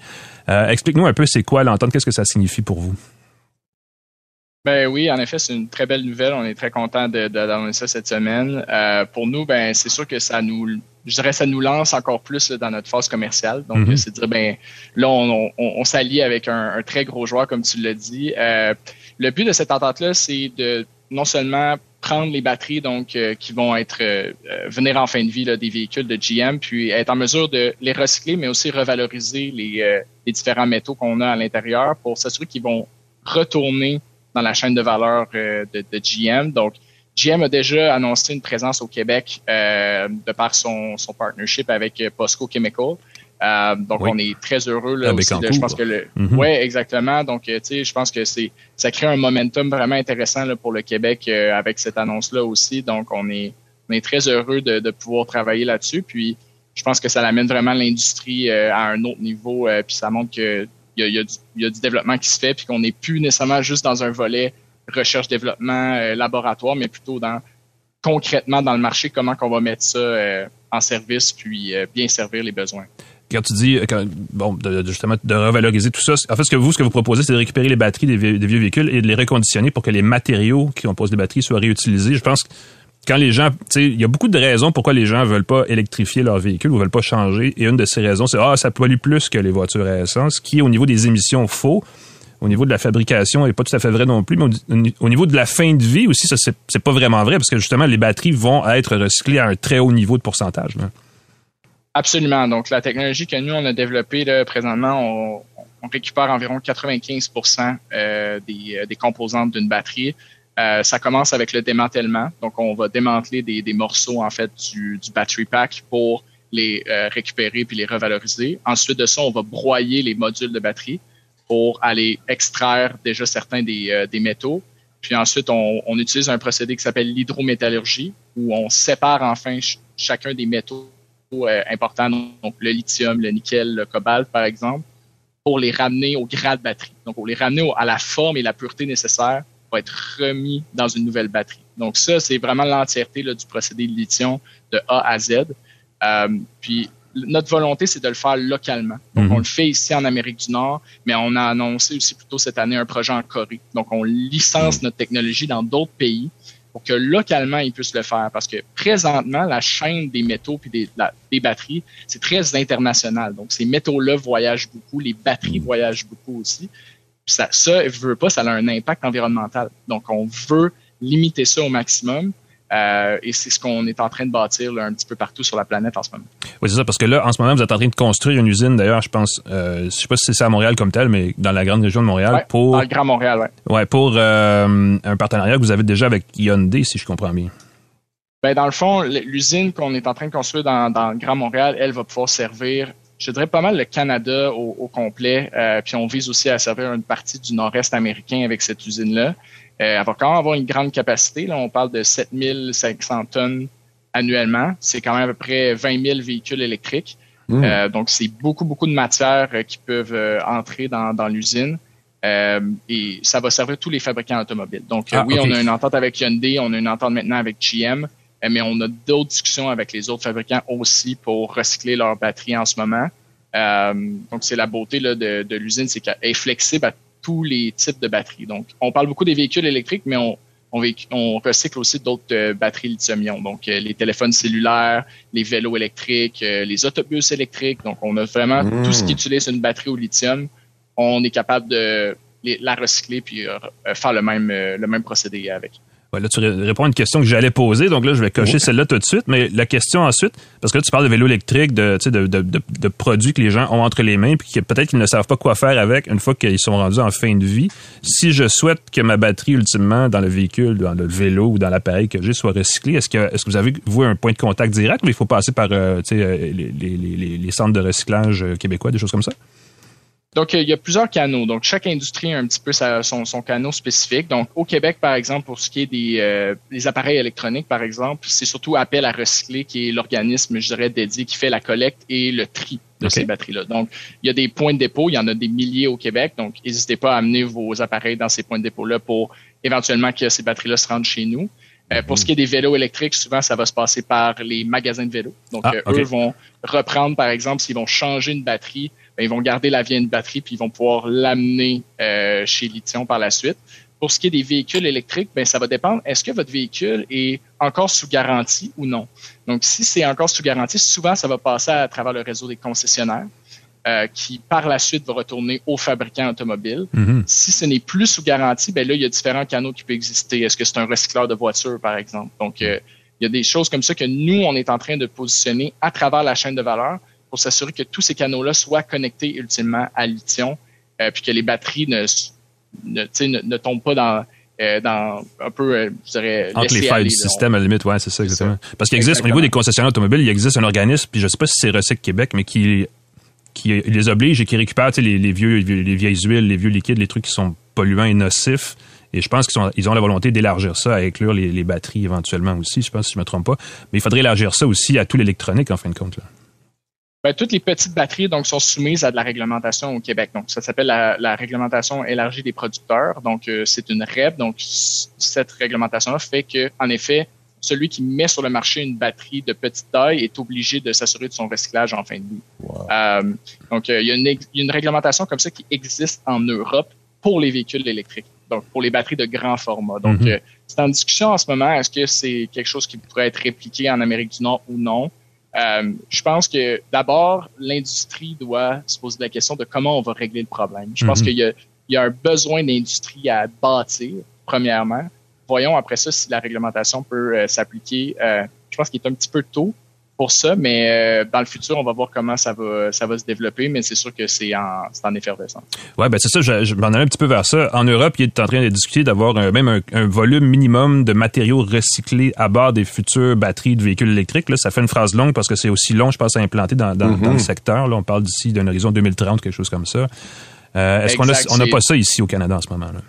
Speaker 3: Euh, explique-nous un peu c'est quoi l'entente, qu'est-ce que ça signifie pour vous?
Speaker 5: Ben oui, en effet, c'est une très belle nouvelle. On est très content d'annoncer ça cette semaine. Euh, pour nous, ben c'est sûr que ça nous, je dirais, ça nous lance encore plus dans notre phase commerciale. Donc, mm-hmm. c'est dire, ben là, on, on, s'allie avec un, très gros joueur, comme tu l'as dit. Euh, le but de cette entente-là, c'est de non seulement prendre les batteries donc euh, qui vont être venir en fin de vie des véhicules de GM, puis être en mesure de les recycler, mais aussi revaloriser les, les différents métaux qu'on a à l'intérieur pour s'assurer qu'ils vont retourner dans la chaîne de valeur euh, de, de, GM. Donc, GM a déjà annoncé une présence au Québec euh, de par son, son partnership avec euh, Posco Chemical. Euh, donc, on est très heureux là, aussi. je pense que le, ouais, exactement. Donc, tu sais, je pense que c'est, ça crée un momentum vraiment intéressant là, pour le Québec avec cette annonce-là aussi. Donc, on est, on est très heureux de, de pouvoir travailler là-dessus. Puis, je pense que ça amène vraiment l'industrie à un autre niveau. puis, ça montre que il y a, y a, du développement qui se fait, puis qu'on n'est plus nécessairement juste dans un volet recherche-développement, euh, laboratoire, mais plutôt dans concrètement dans le marché, comment qu'on va mettre ça euh, en service, puis euh, bien servir les besoins.
Speaker 3: Quand tu dis, bon, justement, de revaloriser tout ça, en fait, ce que vous, ce que vous proposez, c'est de récupérer les batteries des vieux, des vieux, véhicules et de les reconditionner pour que les matériaux qui composent les batteries soient réutilisés. Je pense que quand les gens, il y a beaucoup de raisons pourquoi les gens veulent pas électrifier leur véhicule ou veulent pas changer. Et une de ces raisons, c'est ah ça pollue plus que les voitures à essence, qui au niveau des émissions faux. Au niveau de la fabrication, n'est pas tout à fait vrai non plus, mais au, niveau de la fin de vie aussi, ça c'est pas vraiment vrai parce que justement les batteries vont être recyclées à un très haut niveau de pourcentage.
Speaker 5: Absolument. Donc la technologie que nous on a développée présentement, on, récupère environ 95 euh, des, euh, des composantes d'une batterie. Euh, ça commence avec le démantèlement. Donc, on va démanteler des, des morceaux en fait du, du, battery pack pour les euh, récupérer puis les revaloriser. Ensuite de ça, on va broyer les modules de batterie pour aller extraire déjà certains des, euh, des métaux. Puis ensuite, on, on, utilise un procédé qui s'appelle l'hydrométallurgie, où on sépare enfin chacun des métaux importants, donc le lithium, le nickel, le cobalt, par exemple, pour les ramener au grade batterie. Donc, pour les ramener à la forme et la pureté nécessaires va être remis dans une nouvelle batterie. Donc ça, c'est vraiment l'entièreté du procédé de lithium de A à Z. Euh, puis notre volonté, c'est de le faire localement. Donc, mhm. on le fait ici en Amérique du Nord, mais on a annoncé aussi plutôt cette année un projet en Corée. Donc, on licence notre technologie dans d'autres pays pour que localement, ils puissent le faire. Parce que présentement, la chaîne des métaux puis des, des batteries, c'est très international. Donc, ces métaux-là voyagent beaucoup, les batteries mhm. voyagent beaucoup aussi ça, ça, veut pas, ça a un impact environnemental. Donc, on veut limiter ça au maximum. Euh, et c'est ce qu'on est en train de bâtir là, un petit peu partout sur la planète en ce moment.
Speaker 3: Oui, c'est ça, parce que là, en ce moment, vous êtes en train de construire une usine, d'ailleurs, je pense, euh, je sais pas si c'est à Montréal comme tel, mais dans la grande région de Montréal,
Speaker 5: ouais,
Speaker 3: pour...
Speaker 5: Dans le Grand Montréal, oui.
Speaker 3: Ouais, pour euh, un partenariat que vous avez déjà avec Hyundai, si je comprends bien.
Speaker 5: Ben, dans le fond, l'usine qu'on est en train de construire dans, dans le Grand Montréal, elle va pouvoir servir je dirais pas mal le Canada au, au complet. Euh, puis on vise aussi à servir une partie du nord-est américain avec cette usine-là. Euh, elle va quand même avoir une grande capacité. Là, on parle de 7500 tonnes annuellement. C'est quand même à peu près 20 000 véhicules électriques. Mmh. Euh, donc, c'est beaucoup, beaucoup de matières euh, qui peuvent euh, entrer dans, dans l'usine. Euh, et ça va servir tous les fabricants automobiles. Donc, ah, oui, okay. on a une entente avec Hyundai, on a une entente maintenant avec GM. Euh, mais on a d'autres discussions avec les autres fabricants aussi pour recycler leurs batteries en ce moment. Euh, donc, c'est la beauté là, de, de l'usine, c'est qu'elle est flexible à tous les types de batteries. Donc, on parle beaucoup des véhicules électriques, mais on, on, on recycle aussi d'autres euh, batteries lithium-ion. Donc, euh, les téléphones cellulaires, les vélos électriques, les autobus électriques. Donc, on a vraiment mmh. tout ce qui utilise une batterie au lithium. On est capable de la recycler puis faire le même, le même procédé avec.
Speaker 3: Ouais, là, tu réponds à une question que j'allais poser, donc là, je vais cocher oui. celle-là tout de suite. Mais la question ensuite, parce que là, tu parles de vélo électrique, de, de, de, de, de produits que les gens ont entre les mains, puis que peut-être qu'ils ne savent pas quoi faire avec une fois qu'ils sont rendus en fin de vie. Si je souhaite que ma batterie, ultimement, dans le véhicule, dans le vélo ou dans l'appareil que j'ai, soit recyclée, est-ce que, est-ce que vous avez, vous, un point de contact direct ou il faut passer par euh, les, les, les, les centres de recyclage québécois, des choses comme ça?
Speaker 5: Donc, il y a plusieurs canaux. Donc, chaque industrie a un petit peu sa, son, son canot spécifique. Donc, au Québec, par exemple, pour ce qui est des, euh, des appareils électroniques, par exemple, c'est surtout Appel à recycler qui est l'organisme, je dirais, dédié qui fait la collecte et le tri de okay. ces batteries-là. Donc, il y a des points de dépôt, il y en a des milliers au Québec. Donc, n'hésitez pas à amener vos appareils dans ces points de dépôt-là pour éventuellement que ces batteries-là se rendent chez nous. Euh, pour ce qui est des vélos électriques, souvent, ça va se passer par les magasins de vélos. Donc, ah, okay. eux vont reprendre, par exemple, s'ils vont changer une batterie, ben, ils vont garder la vieille batterie puis ils vont pouvoir l'amener euh, chez Lithium par la suite. Pour ce qui est des véhicules électriques, ben, ça va dépendre. Est-ce que votre véhicule est encore sous garantie ou non? Donc, si c'est encore sous garantie, souvent, ça va passer à travers le réseau des concessionnaires. Euh, qui par la suite va retourner au fabricant automobile.
Speaker 3: Mm -hmm.
Speaker 5: Si ce n'est plus sous garantie, ben là, il y a différents canaux qui peuvent exister. Est-ce que c'est un recycleur de voiture, par exemple? Donc, euh, il y a des choses comme ça que nous, on est en train de positionner à travers la chaîne de valeur pour s'assurer que tous ces canaux-là soient connectés ultimement à Lithium, euh, puis que les batteries ne, ne, ne, ne tombent pas dans, euh, dans un peu, euh, je dirais,
Speaker 3: entre les failles du système à la limite, ouais, c'est ça exactement. Ça. Parce qu'il existe au niveau des concessionnaires automobiles, il existe un organisme, puis je sais pas si c'est Recycle Québec, mais qui qui les oblige et qui récupère les, les vieux les vieilles huiles, les vieux liquides, les trucs qui sont polluants et nocifs. Et je pense qu'ils ils ont la volonté d'élargir ça, à inclure les, les, batteries éventuellement aussi. Je pense si je me trompe pas. Mais il faudrait élargir ça aussi à tout l'électronique en fin de compte. Là.
Speaker 5: Ben, toutes les petites batteries donc sont soumises à de la réglementation au Québec. Donc ça s'appelle la, la, réglementation élargie des producteurs. Donc euh, c'est une REP. Donc cette réglementation-là fait que en effet celui qui met sur le marché une batterie de petite taille est obligé de s'assurer de son recyclage en fin de vie. Wow. Euh, donc euh, il y, a une, il y a une réglementation comme ça qui existe en Europe pour les véhicules électriques. Donc pour les batteries de grand format. Donc mm -hmm. c'est en discussion en ce moment. Est-ce que c'est quelque chose qui pourrait être répliqué en Amérique du Nord ou non? Euh, je pense que d'abord, l'industrie doit se poser la question de comment on va régler le problème. Je pense mm -hmm. qu'il y, y, a un besoin d'industrie à bâtir, premièrement. Voyons après ça si la réglementation peut euh, s'appliquer. Euh, je pense qu'il est un petit peu tôt pour ça, mais euh, dans le futur, on va voir comment ça va ça va se développer, mais c'est sûr que c'est en, en effervescence.
Speaker 3: Ouais, ben c'est ça, je, je m'en allais un petit peu vers ça. En Europe, il est en train de discuter d'avoir même un, un, volume minimum de matériaux recyclés à bord des futures batteries de véhicules électriques. Là, ça fait une phrase longue parce que c'est aussi long, je pense, à implanter dans, dans, mm -hmm. dans le secteur. Là, on parle d'ici d'un horizon 2030, quelque chose comme ça. Euh, Est-ce qu'on a, on n'a pas ça ici au Canada en ce moment? là?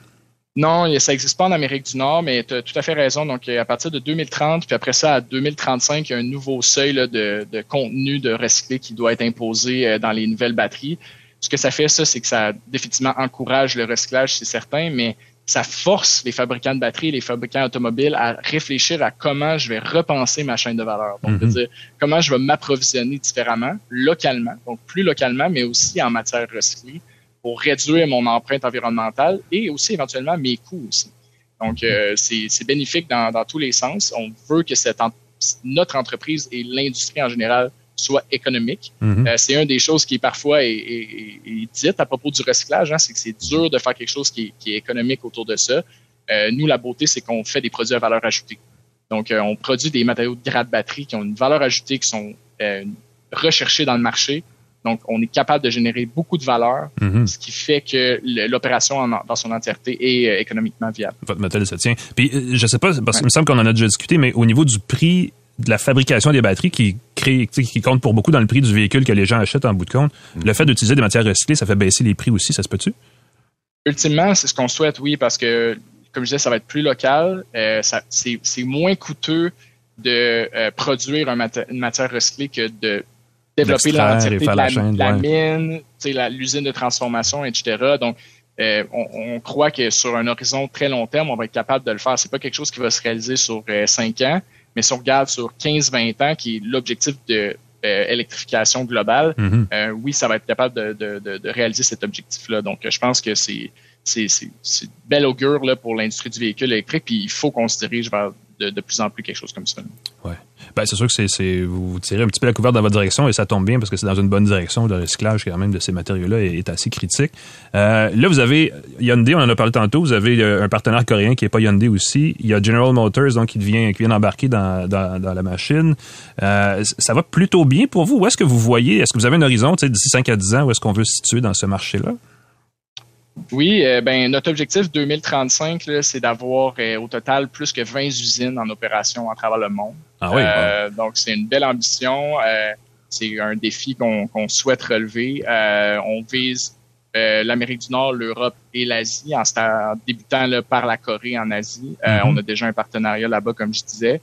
Speaker 5: Non, ça n'existe pas en Amérique du Nord, mais tu as tout à fait raison. Donc, à partir de 2030, puis après ça, à 2035, il y a un nouveau seuil là, de, de, contenu de recyclé qui doit être imposé dans les nouvelles batteries. Ce que ça fait, ça, c'est que ça définitivement encourage le recyclage, c'est certain, mais ça force les fabricants de batteries, les fabricants automobiles à réfléchir à comment je vais repenser ma chaîne de valeur. Donc, mm -hmm. dire comment je vais m'approvisionner différemment, localement, donc plus localement, mais aussi en matière recyclée pour réduire mon empreinte environnementale et aussi éventuellement mes coûts aussi. Donc, euh, c'est bénéfique dans, dans, tous les sens. On veut que cette en notre entreprise et l'industrie en général soit économique. Mm -hmm. euh, c'est une des choses qui parfois est, est, est, dite à propos du recyclage, hein, c'est que c'est dur de faire quelque chose qui est, qui est, économique autour de ça. Euh, nous, la beauté, c'est qu'on fait des produits à valeur ajoutée. Donc, on produit des matériaux de grade batterie qui ont une valeur ajoutée, qui sont recherchés dans le marché. Donc, on est capable de générer beaucoup de valeur,
Speaker 3: Mhm.
Speaker 5: ce qui fait que l'opération en- dans son entièreté est euh, économiquement viable.
Speaker 3: Votre méthode se tient. Puis, euh, je sais pas, parce
Speaker 5: Ouais.
Speaker 3: qu'il me semble qu'on en a déjà discuté, mais au niveau du prix de la fabrication des batteries qui crée, qui compte pour beaucoup dans le prix du véhicule que les gens achètent en bout de compte, le fait d'utiliser des matières recyclées, ça fait baisser les prix aussi, ça se peut-tu?
Speaker 5: Ultimement, c'est ce qu'on souhaite, oui, parce que, comme je disais, ça va être plus local. Euh, c'est moins coûteux de euh, produire un une matière recyclée que de développer l'entièreté de la,
Speaker 3: chaîne,
Speaker 5: la mine, tu sais, la- l'usine de transformation, etc. Donc, euh, on, on croit que sur un horizon très long terme, on va être capable de le faire. C'est pas quelque chose qui va se réaliser sur euh, 5 ans, mais si on regarde sur 15-20 ans, qui est l'objectif de euh, électrification globale,
Speaker 3: Mhm.
Speaker 5: euh, oui, ça va être capable de, de, de, de réaliser cet objectif-là. Donc, je pense que c'est c'est c'est c'est bel augure là pour l'industrie du véhicule électrique. Puis il faut qu'on se dirige vers de, plus en plus quelque chose comme ça.
Speaker 3: Ben, c'est sûr que c'est, vous tirez un petit peu la couverte dans votre direction et ça tombe bien parce que c'est dans une bonne direction. Le recyclage, quand même, de ces matériaux-là est, assez critique. Euh, là, vous avez Hyundai, on en a parlé tantôt. Vous avez euh, un partenaire coréen qui est pas Hyundai aussi. Il y a General Motors, donc, qui, qui vient d'embarquer dans, dans, la machine. Euh, ça va plutôt bien pour vous? Où est-ce que vous voyez, est-ce que vous avez un horizon, d'ici 5 à 10 ans, où est-ce qu'on veut se situer dans ce marché-là?
Speaker 5: Oui, euh, ben notre objectif 2035, là, c'est d'avoir euh, au total plus que 20 usines en opération à travers le monde.
Speaker 3: Ah oui,
Speaker 5: Euh, Donc, c'est une belle ambition. Euh, c'est un défi qu'on souhaite relever. Euh, on vise l'Amérique du Nord, l'Europe et l'Asie en, débutant là, par la Corée en Asie.
Speaker 3: Mhm.
Speaker 5: On a déjà un partenariat là-bas, comme je disais.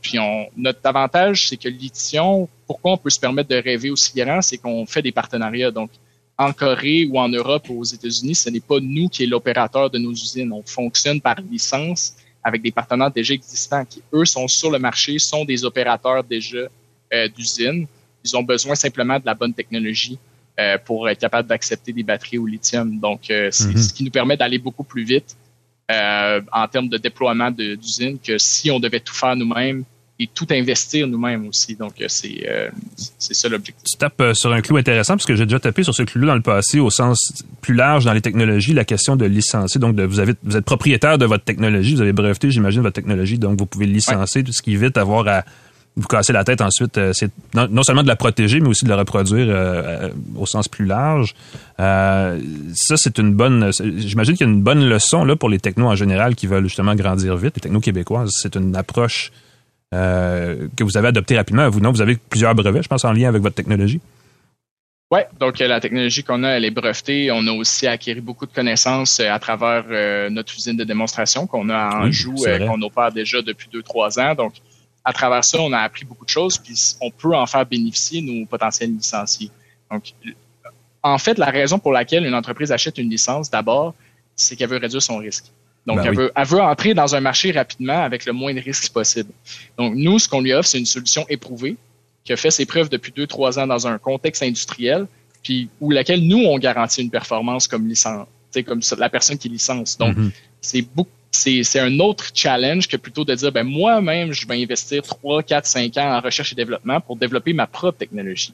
Speaker 5: Puis on, notre avantage, c'est que Lithium, pourquoi on peut se permettre de rêver aussi grand, c'est qu'on fait des partenariats. Donc, en Corée ou en Europe ou aux États-Unis, ce n'est pas nous qui est l'opérateur de nos usines. On fonctionne par licence avec des partenaires déjà existants qui, eux, sont sur le marché, sont des opérateurs déjà euh, d'usines. Ils ont besoin simplement de la bonne technologie euh, pour être capable d'accepter des batteries au lithium. Donc, euh, c'est
Speaker 3: Mhm.
Speaker 5: ce qui nous permet d'aller beaucoup plus vite en termes de déploiement d'usines que si on devait tout faire nous-mêmes et tout investir nous-mêmes aussi. Donc, euh, c'est euh, c'est ça l'objectif.
Speaker 3: tu tapes euh, sur un clou intéressant parce que j'ai déjà tapé sur ce clou-là dans le passé au sens plus large dans les technologies, la question de licencier. Donc, vous, avez, vous êtes propriétaire de votre technologie, vous avez breveté, j'imagine, votre technologie, donc vous pouvez licencier tout ce qui évite d'avoir à vous casser la tête ensuite. c'est non, seulement de la protéger, mais aussi de la reproduire au sens plus large. Ça, c'est une bonne... J'imagine qu'il y a une bonne leçon là pour les technos en général qui veulent justement grandir vite, les technos québécoises. C'est une approche euh, que vous avez adoptée rapidement. Vous, non, vous avez plusieurs brevets, je pense, en lien avec votre technologie.
Speaker 5: Ouais, donc euh, la technologie qu'on a, elle est brevetée. On a aussi acquis beaucoup de connaissances euh, à travers euh, notre usine de démonstration qu'on a à
Speaker 3: Oui,
Speaker 5: Anjou,
Speaker 3: c'est
Speaker 5: euh,
Speaker 3: vrai.
Speaker 5: qu'on opère déjà depuis deux, trois ans. Donc, à travers ça, on a appris beaucoup de choses, puis on peut en faire bénéficier nos potentiels licenciés. Donc, en fait, la raison pour laquelle une entreprise achète une licence, d'abord, c'est qu'elle veut réduire son risque. Donc,
Speaker 3: Ben
Speaker 5: elle,
Speaker 3: oui.
Speaker 5: veut, elle veut entrer dans un marché rapidement avec le moins de risques possible. Donc, nous, ce qu'on lui offre, c'est une solution éprouvée qui a fait ses preuves depuis deux, trois ans dans un contexte industriel, puis où laquelle nous, on garantit une performance comme licence, comme la personne qui licence. Donc,
Speaker 3: Mhm.
Speaker 5: c'est beaucoup c'est c'est un autre challenge que plutôt de dire ben moi-même je vais investir 3 4 5 ans en recherche et développement pour développer ma propre technologie.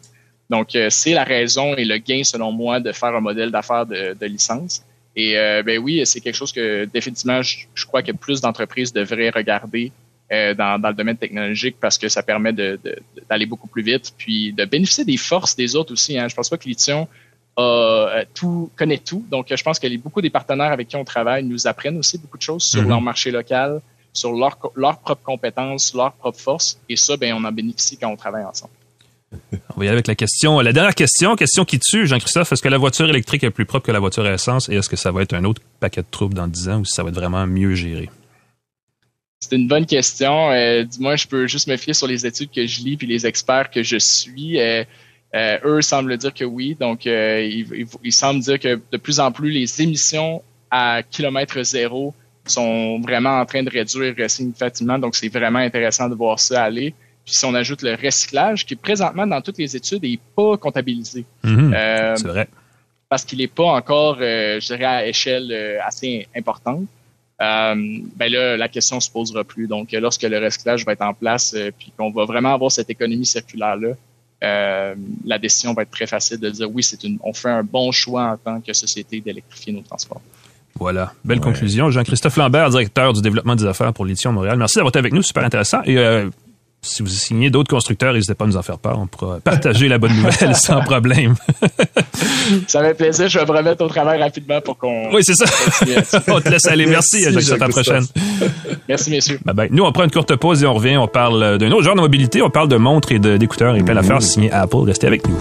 Speaker 5: Donc euh, c'est la raison et le gain selon moi de faire un modèle d'affaires de, de licence. Et euh, ben oui, c'est quelque chose que définitivement je, je crois que plus d'entreprises devraient regarder euh, dans, dans le domaine technologique parce que ça permet de- de- d'aller beaucoup plus vite puis de bénéficier des forces des autres aussi. Hein. Je pense pas que Lithium a, euh, tout, connaît tout. Donc, je pense que les, beaucoup des partenaires avec qui on travaille nous apprennent aussi beaucoup de choses sur
Speaker 3: Mhm.
Speaker 5: leur marché local, sur leurs leur propres compétences, leurs propres forces. Et ça, ben, on en bénéficie quand on travaille ensemble. [laughs]
Speaker 3: On va y aller avec la question. La dernière question, question qui tue, Jean-Christophe. Est-ce que la voiture électrique est plus propre que la voiture à essence et est-ce que ça va être un autre paquet de troubles dans 10 ans ou si ça va être vraiment mieux géré?
Speaker 5: C'est une bonne question. Euh, Dis-moi, je peux juste me fier sur les études que je lis puis les experts que je suis. Euh, euh, eux semblent dire que oui. Donc, euh, ils, ils- semblent dire que de plus en plus, les émissions à kilomètre zéro sont vraiment en train de réduire significativement. Donc, c'est vraiment intéressant de voir ça aller. Puis, si on ajoute le recyclage, qui présentement dans toutes les études n'est pas comptabilisé.
Speaker 3: Mhm.
Speaker 5: Euh,
Speaker 3: C'est vrai.
Speaker 5: parce qu'il n'est pas encore, euh, je dirais, à échelle euh, assez importante. Euh, ben là, la question se posera plus. Donc, lorsque le recyclage va être en place, euh, puis qu'on va vraiment avoir cette économie circulaire-là, euh, la décision va être très facile de dire oui, c'est une, on fait un bon choix en tant que société d'électrifier nos transports.
Speaker 3: Voilà, belle conclusion. Jean-Christophe Lambert, directeur du développement des affaires pour Lithium Montréal. Merci d'avoir été avec nous, super intéressant. Et euh, si vous signez d'autres constructeurs, n'hésitez pas à nous en faire part. On pourra partager la bonne nouvelle [laughs] sans problème. [laughs]
Speaker 5: ça fait plaisir. Je vais me remettre au travail rapidement pour qu'on.
Speaker 3: Oui, c'est ça. on te laisse aller. Merci, Merci À la prochaine.
Speaker 5: Merci, messieurs.
Speaker 3: Bye bye. Nous, on prend une courte pause et on revient. On parle d'un autre genre de mobilité. On parle de montres et d'écouteurs et plein d'affaires signées Apple. Restez avec nous.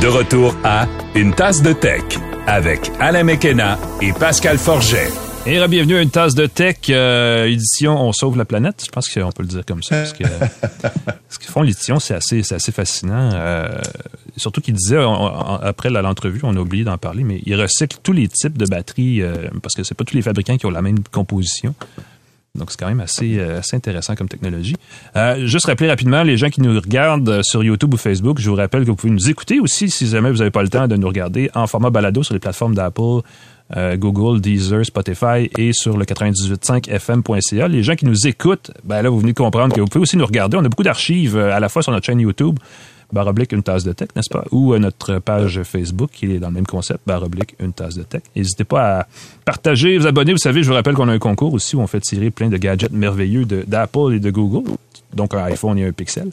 Speaker 2: De retour à Une tasse de tech avec Alain Mekena et Pascal Forget.
Speaker 3: Et bienvenue à une tasse de tech, euh, édition On sauve la planète. Je pense qu'on peut le dire comme ça. Parce que, [laughs] ce qu'ils font l'édition, c'est assez, assez fascinant. Euh, surtout qu'ils disaient, après l'entrevue, on a oublié d'en parler, mais ils recyclent tous les types de batteries euh, parce que c'est pas tous les fabricants qui ont la même composition. Donc, c'est quand même assez, euh, intéressant comme technologie. Euh, juste rappeler rapidement, les gens qui nous regardent euh, sur YouTube ou Facebook, je vous rappelle que vous pouvez nous écouter aussi si jamais vous n'avez pas le temps de nous regarder en format balado sur les plateformes d'Apple, Google, Deezer, Spotify et sur le 98.5 fm.ca. Les gens qui nous écoutent, ben là, vous venez comprendre que vous pouvez aussi nous regarder. On a beaucoup d'archives à la fois sur notre chaîne YouTube, baroblique une tasse de tech, n'est-ce pas? Ou à notre page Facebook qui est dans le même concept, baroblique une tasse de tech. N'hésitez pas à partager, vous abonner. Vous savez, je vous rappelle qu'on a un concours aussi où on fait tirer plein de gadgets merveilleux d'Apple et de Google. Donc un iPhone et un Pixel.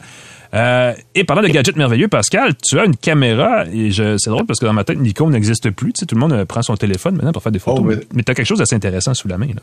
Speaker 3: Euh, et parlant de gadgets merveilleux, Pascal, tu as une caméra et c'est drôle parce que dans ma tête, Nikon n'existe plus. Tu sais, tout le monde prend son téléphone maintenant pour faire des photos. Oh, mais tu as quelque chose d'assez intéressant sous la main. Là.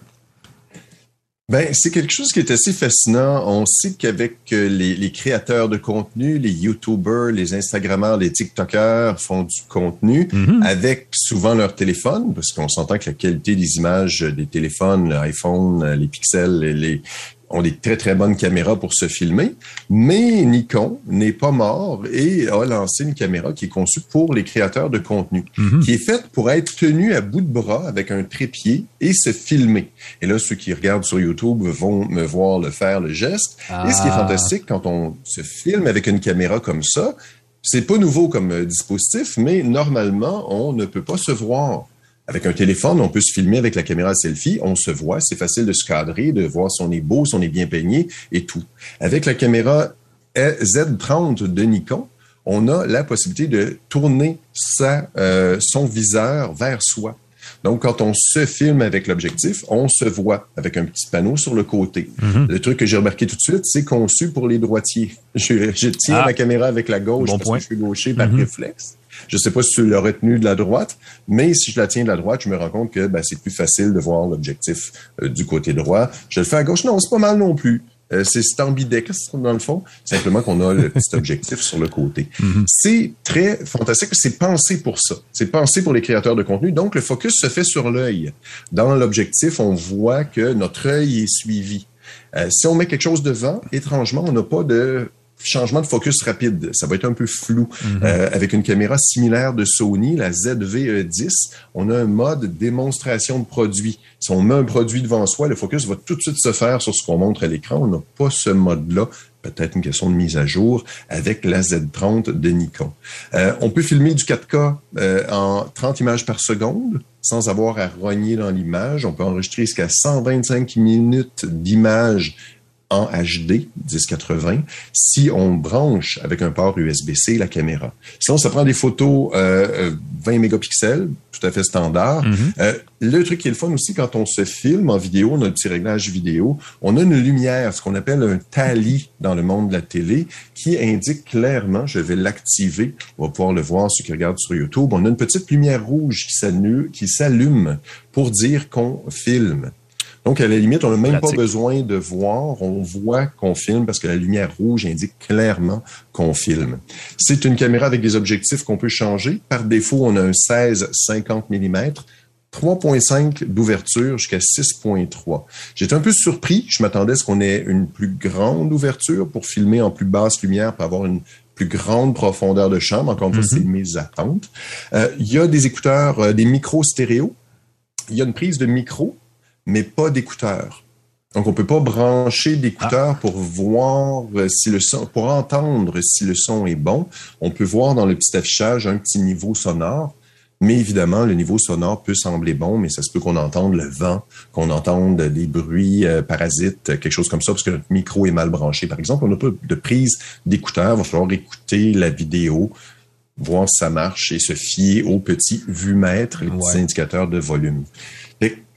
Speaker 4: Ben, c'est quelque chose qui est assez fascinant. On sait qu'avec euh, les, créateurs de contenu, les YouTubers, les Instagrammeurs, les TikTokers font du contenu mm-hmm. avec souvent leur téléphone, parce qu'on s'entend que la qualité des images des téléphones, l'iPhone, les pixels, les, ont des très, très bonnes caméras pour se filmer. Mais Nikon n'est pas mort et a lancé une caméra qui est conçue pour les créateurs de contenu, mhm. qui est faite pour être tenue à bout de bras avec un trépied et se filmer. Et là, ceux qui regardent sur YouTube vont me voir le faire, le geste. Et ce qui est ah. fantastique quand on se filme avec une caméra comme ça, c'est pas nouveau comme euh, dispositif, mais normalement, on ne peut pas se voir. Avec un téléphone, on peut se filmer avec la caméra selfie, on se voit, c'est facile de se cadrer, de voir si on est beau, si on est bien peigné et tout. Avec la caméra Z30 de Nikon, on a la possibilité de tourner sa, euh, son viseur vers soi. Donc, quand on se filme avec l'objectif, on se voit avec un petit panneau sur le côté. Mhm. Le truc que j'ai remarqué tout de suite, c'est conçu pour les droitiers. [laughs] Je, tiens ah. ma caméra avec la gauche parce que je suis gaucher par mhm. réflexe. Je ne sais pas si tu l'as retenu de la droite, mais si je la tiens de la droite, je me rends compte que ben, c'est plus facile de voir l'objectif euh, du côté droit. Je le fais à gauche, non, c'est pas mal non plus. Euh, c'est ambidextre dans le fond, simplement qu'on a le [laughs] petit objectif sur le côté. Mhm. C'est très fantastique, c'est pensé pour ça. C'est pensé pour les créateurs de contenu. Donc, le focus se fait sur l'œil. Dans l'objectif, on voit que notre œil est suivi. Euh, si on met quelque chose devant, étrangement, on n'a pas de changement de focus rapide. Ça va être un peu flou. Mhm. Euh, avec une caméra similaire de Sony, la ZV-10, on a un mode démonstration de produit. Si on met un produit devant soi, le focus va tout de suite se faire sur ce qu'on montre à l'écran. On n'a pas ce mode-là. Peut-être une question de mise à jour avec la Z30 de Nikon. Euh, on peut filmer du 4K euh, en 30 images par seconde sans avoir à rogner dans l'image. On peut enregistrer jusqu'à 125 minutes d'image en HD 1080 si on branche avec un port USB-C la caméra. Sinon, ça prend des photos euh, 20 euh, mégapixels, tout à fait standard. Mm-hmm. euh, le truc qui est le fun aussi, quand on se filme en vidéo, on a un petit réglage vidéo, on a une lumière, ce qu'on appelle un tally dans le monde de la télé, qui indique clairement, je vais l'activer, on va pouvoir le voir ceux qui regardent sur YouTube, on a une petite lumière rouge qui s'allume pour dire qu'on filme. Donc, à la limite, on n'a même pas besoin de voir. On voit qu'on filme parce que la lumière rouge indique clairement qu'on filme. C'est une caméra avec des objectifs qu'on peut changer. Par défaut, on a un 16-50 mm. 3.5 d'ouverture jusqu'à 6.3. J'étais un peu surpris. Je m'attendais à ce qu'on ait une plus grande ouverture pour filmer en plus basse lumière, pour avoir une plus grande profondeur de champ. Encore une fois, mm-hmm. c'est mes attentes. Euh, il y a des écouteurs, euh, des micros stéréo. Il y a une prise de micro mais pas d'écouteurs. Donc, on peut pas brancher d'écouteurs pour voir si le son, pour entendre si le son est bon. On peut voir dans le petit affichage un petit niveau sonore. Mais évidemment, le niveau sonore peut sembler bon, mais ça se peut qu'on entende le vent, qu'on entende des bruits euh, parasites, quelque chose comme ça, parce que notre micro est mal branché. Par exemple, on n'a pas de prise d'écouteur, il va falloir écouter la vidéo, voir si ça marche et se fier aux petits vumètres, les petits indicateurs de volume.